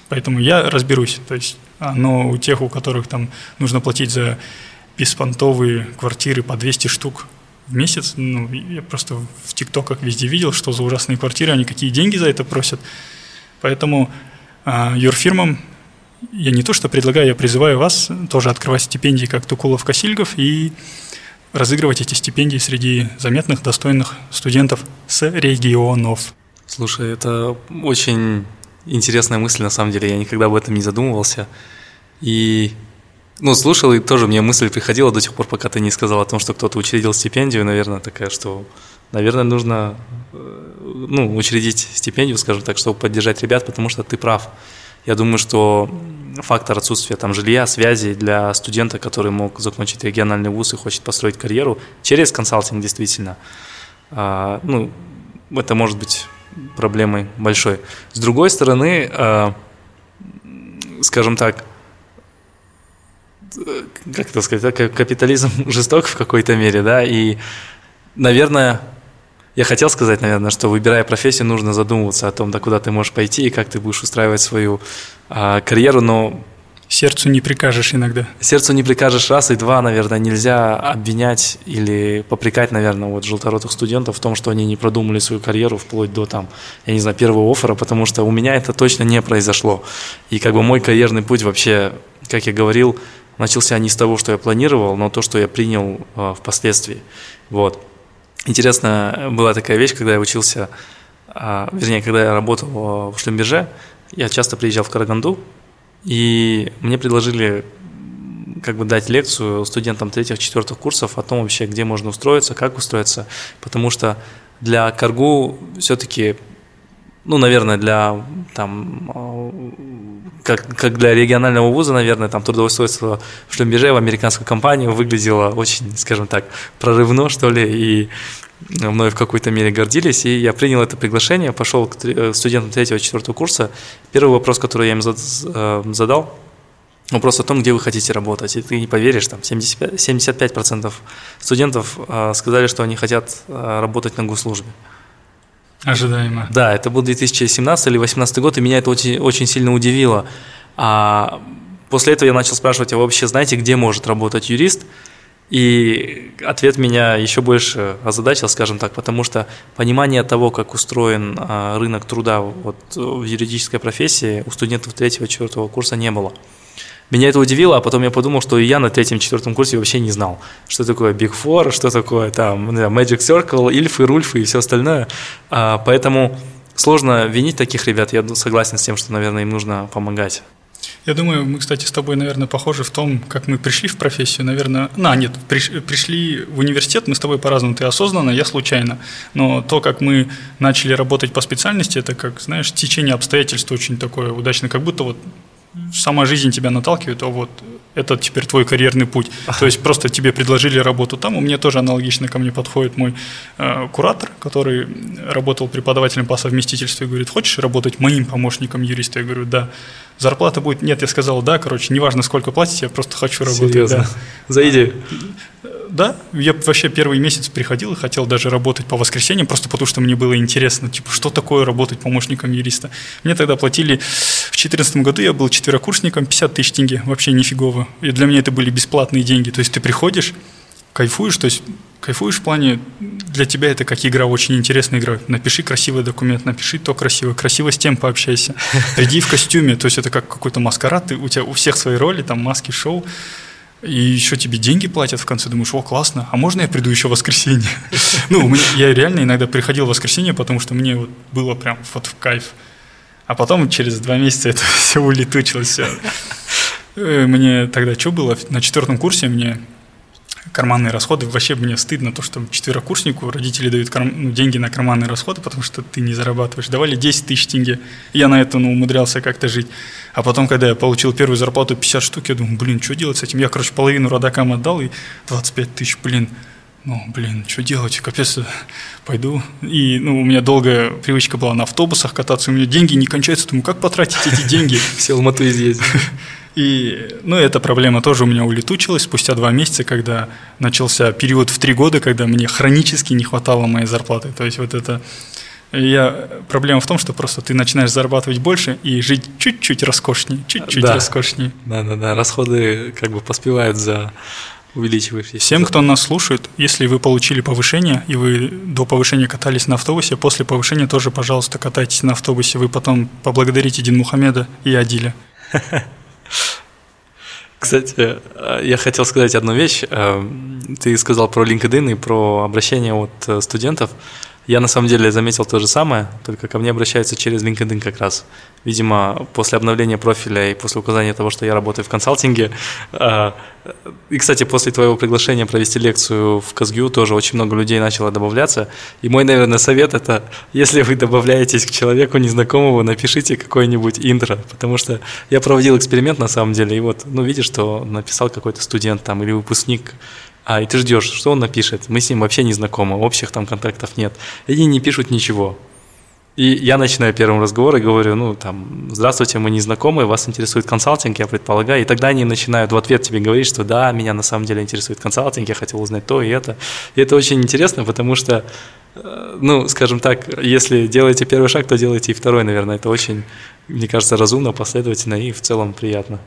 поэтому я разберусь. То есть, но у тех, у которых там нужно платить за беспонтовые квартиры по 200 штук, в месяц. Ну, я просто в ТикТоках везде видел, что за ужасные квартиры, они какие деньги за это просят. Поэтому а, юрфирмам я не то что предлагаю, я призываю вас тоже открывать стипендии, как Тукулов Косильгов, и разыгрывать эти стипендии среди заметных, достойных студентов с регионов. Слушай, это очень интересная мысль, на самом деле. Я никогда об этом не задумывался. И ну, слушал, и тоже мне мысль приходила до тех пор, пока ты не сказал о том, что кто-то учредил стипендию, наверное, такая, что, наверное, нужно э, ну, учредить стипендию, скажем так, чтобы поддержать ребят, потому что ты прав. Я думаю, что фактор отсутствия там жилья, связи для студента, который мог закончить региональный вуз и хочет построить карьеру через консалтинг действительно, а, ну, это может быть проблемой большой. С другой стороны, а, скажем так, как это сказать, капитализм жесток в какой-то мере, да, и, наверное, я хотел сказать, наверное, что выбирая профессию, нужно задумываться о том, да, куда ты можешь пойти и как ты будешь устраивать свою а, карьеру, но Сердцу не прикажешь иногда. Сердцу не прикажешь раз, и два, наверное, нельзя обвинять или попрекать, наверное, вот желторотых студентов в том, что они не продумали свою карьеру вплоть до там, я не знаю, первого оффера, потому что у меня это точно не произошло. И как бы мой карьерный путь вообще, как я говорил, начался не с того, что я планировал, но то, что я принял э, впоследствии. Вот. Интересно, была такая вещь, когда я учился, э, вернее, когда я работал в Шлюмберже, я часто приезжал в Караганду, и мне предложили как бы дать лекцию студентам третьих, четвертых курсов о том вообще, где можно устроиться, как устроиться, потому что для Каргу все-таки ну, наверное, для там, как, как для регионального вуза, наверное, там трудоустройство в Шлюмберже в американскую компанию выглядело очень, скажем так, прорывно, что ли, и мной в какой-то мере гордились, и я принял это приглашение, пошел к э, студентам третьего, четвертого курса. Первый вопрос, который я им э, задал, вопрос о том, где вы хотите работать. И ты не поверишь, там 75%, 75% студентов э, сказали, что они хотят работать на госслужбе. Ожидаемо. Да, это был 2017 или 2018 год, и меня это очень, очень сильно удивило. А после этого я начал спрашивать, а вы вообще знаете, где может работать юрист? И ответ меня еще больше озадачил, скажем так, потому что понимание того, как устроен а, рынок труда вот в юридической профессии у студентов третьего-четвертого курса не было. Меня это удивило, а потом я подумал, что я на третьем-четвертом курсе вообще не знал, что такое Big Four, что такое там Magic Circle, Ильфы, Рульфы и все остальное. А, поэтому сложно винить таких ребят. Я согласен с тем, что, наверное, им нужно помогать. Я думаю, мы, кстати, с тобой, наверное, похожи в том, как мы пришли в профессию. Наверное, на, нет, приш, пришли в университет, мы с тобой по-разному. Ты осознанно, я случайно. Но то, как мы начали работать по специальности, это как, знаешь, течение обстоятельств очень такое удачное, как будто вот сама жизнь тебя наталкивает, а вот это теперь твой карьерный путь. То есть просто тебе предложили работу там. У меня тоже аналогично ко мне подходит мой э, куратор, который работал преподавателем по совместительству и говорит, хочешь работать моим помощником юриста? Я говорю, да. Зарплата будет, нет, я сказал, да, короче, неважно, сколько платить, я просто хочу работать. Серьезно? Да. За идею? Да, я вообще первый месяц приходил и хотел даже работать по воскресеньям, просто потому что мне было интересно, типа, что такое работать помощником юриста. Мне тогда платили, в 2014 году я был четверокурсником, 50 тысяч тенге, вообще нифигово. И для меня это были бесплатные деньги. То есть ты приходишь, кайфуешь, то есть кайфуешь в плане, для тебя это как игра, очень интересная игра. Напиши красивый документ, напиши то красиво, красиво с тем пообщайся. Приди в костюме, то есть это как какой-то маскарад, ты, у тебя у всех свои роли, там маски, шоу. И еще тебе деньги платят в конце, думаешь, о, классно, а можно я приду еще в воскресенье? Ну, я реально иногда приходил в воскресенье, потому что мне вот было прям вот в кайф. А потом через два месяца это все улетучилось. Э, мне тогда что было? На четвертом курсе мне карманные расходы. Вообще мне стыдно то, что четверокурснику родители дают карм... ну, деньги на карманные расходы, потому что ты не зарабатываешь. Давали 10 тысяч тенге. Я на это ну, умудрялся как-то жить. А потом, когда я получил первую зарплату 50 штук, я думаю, блин, что делать с этим? Я, короче, половину родакам отдал и 25 тысяч, блин, ну, блин, что делать, капец, пойду. И, ну, у меня долгая привычка была на автобусах кататься, у меня деньги не кончаются, думаю, как потратить эти деньги? Все Алмату изъездить. И, ну, эта проблема тоже у меня улетучилась спустя два месяца, когда начался период в три года, когда мне хронически не хватало моей зарплаты. То есть вот это... Я, проблема в том, что просто ты начинаешь зарабатывать больше и жить чуть-чуть роскошнее, чуть-чуть да. роскошнее. Да-да-да, расходы как бы поспевают за увеличивающейся. Всем, кто нас слушает, если вы получили повышение, и вы до повышения катались на автобусе, после повышения тоже, пожалуйста, катайтесь на автобусе. Вы потом поблагодарите Дин Мухаммеда и Адиля. Кстати, э, я хотел сказать одну вещь. Э, ты сказал про LinkedIn и про обращение от э, студентов. Я на самом деле заметил то же самое, только ко мне обращаются через LinkedIn как раз. Видимо, после обновления профиля и после указания того, что я работаю в консалтинге. А, и, кстати, после твоего приглашения провести лекцию в Казгю тоже очень много людей начало добавляться. И мой, наверное, совет это, если вы добавляетесь к человеку незнакомому, напишите какой-нибудь интро, потому что я проводил эксперимент на самом деле, и вот, ну, видишь, что написал какой-то студент там или выпускник а, и ты ждешь, что он напишет. Мы с ним вообще не знакомы, общих там контактов нет. И они не пишут ничего. И я начинаю первым разговор и говорю, ну, там, здравствуйте, мы не знакомы, вас интересует консалтинг, я предполагаю. И тогда они начинают в ответ тебе говорить, что да, меня на самом деле интересует консалтинг, я хотел узнать то и это. И это очень интересно, потому что, э, ну, скажем так, если делаете первый шаг, то делайте и второй, наверное. Это очень, мне кажется, разумно, последовательно и в целом приятно.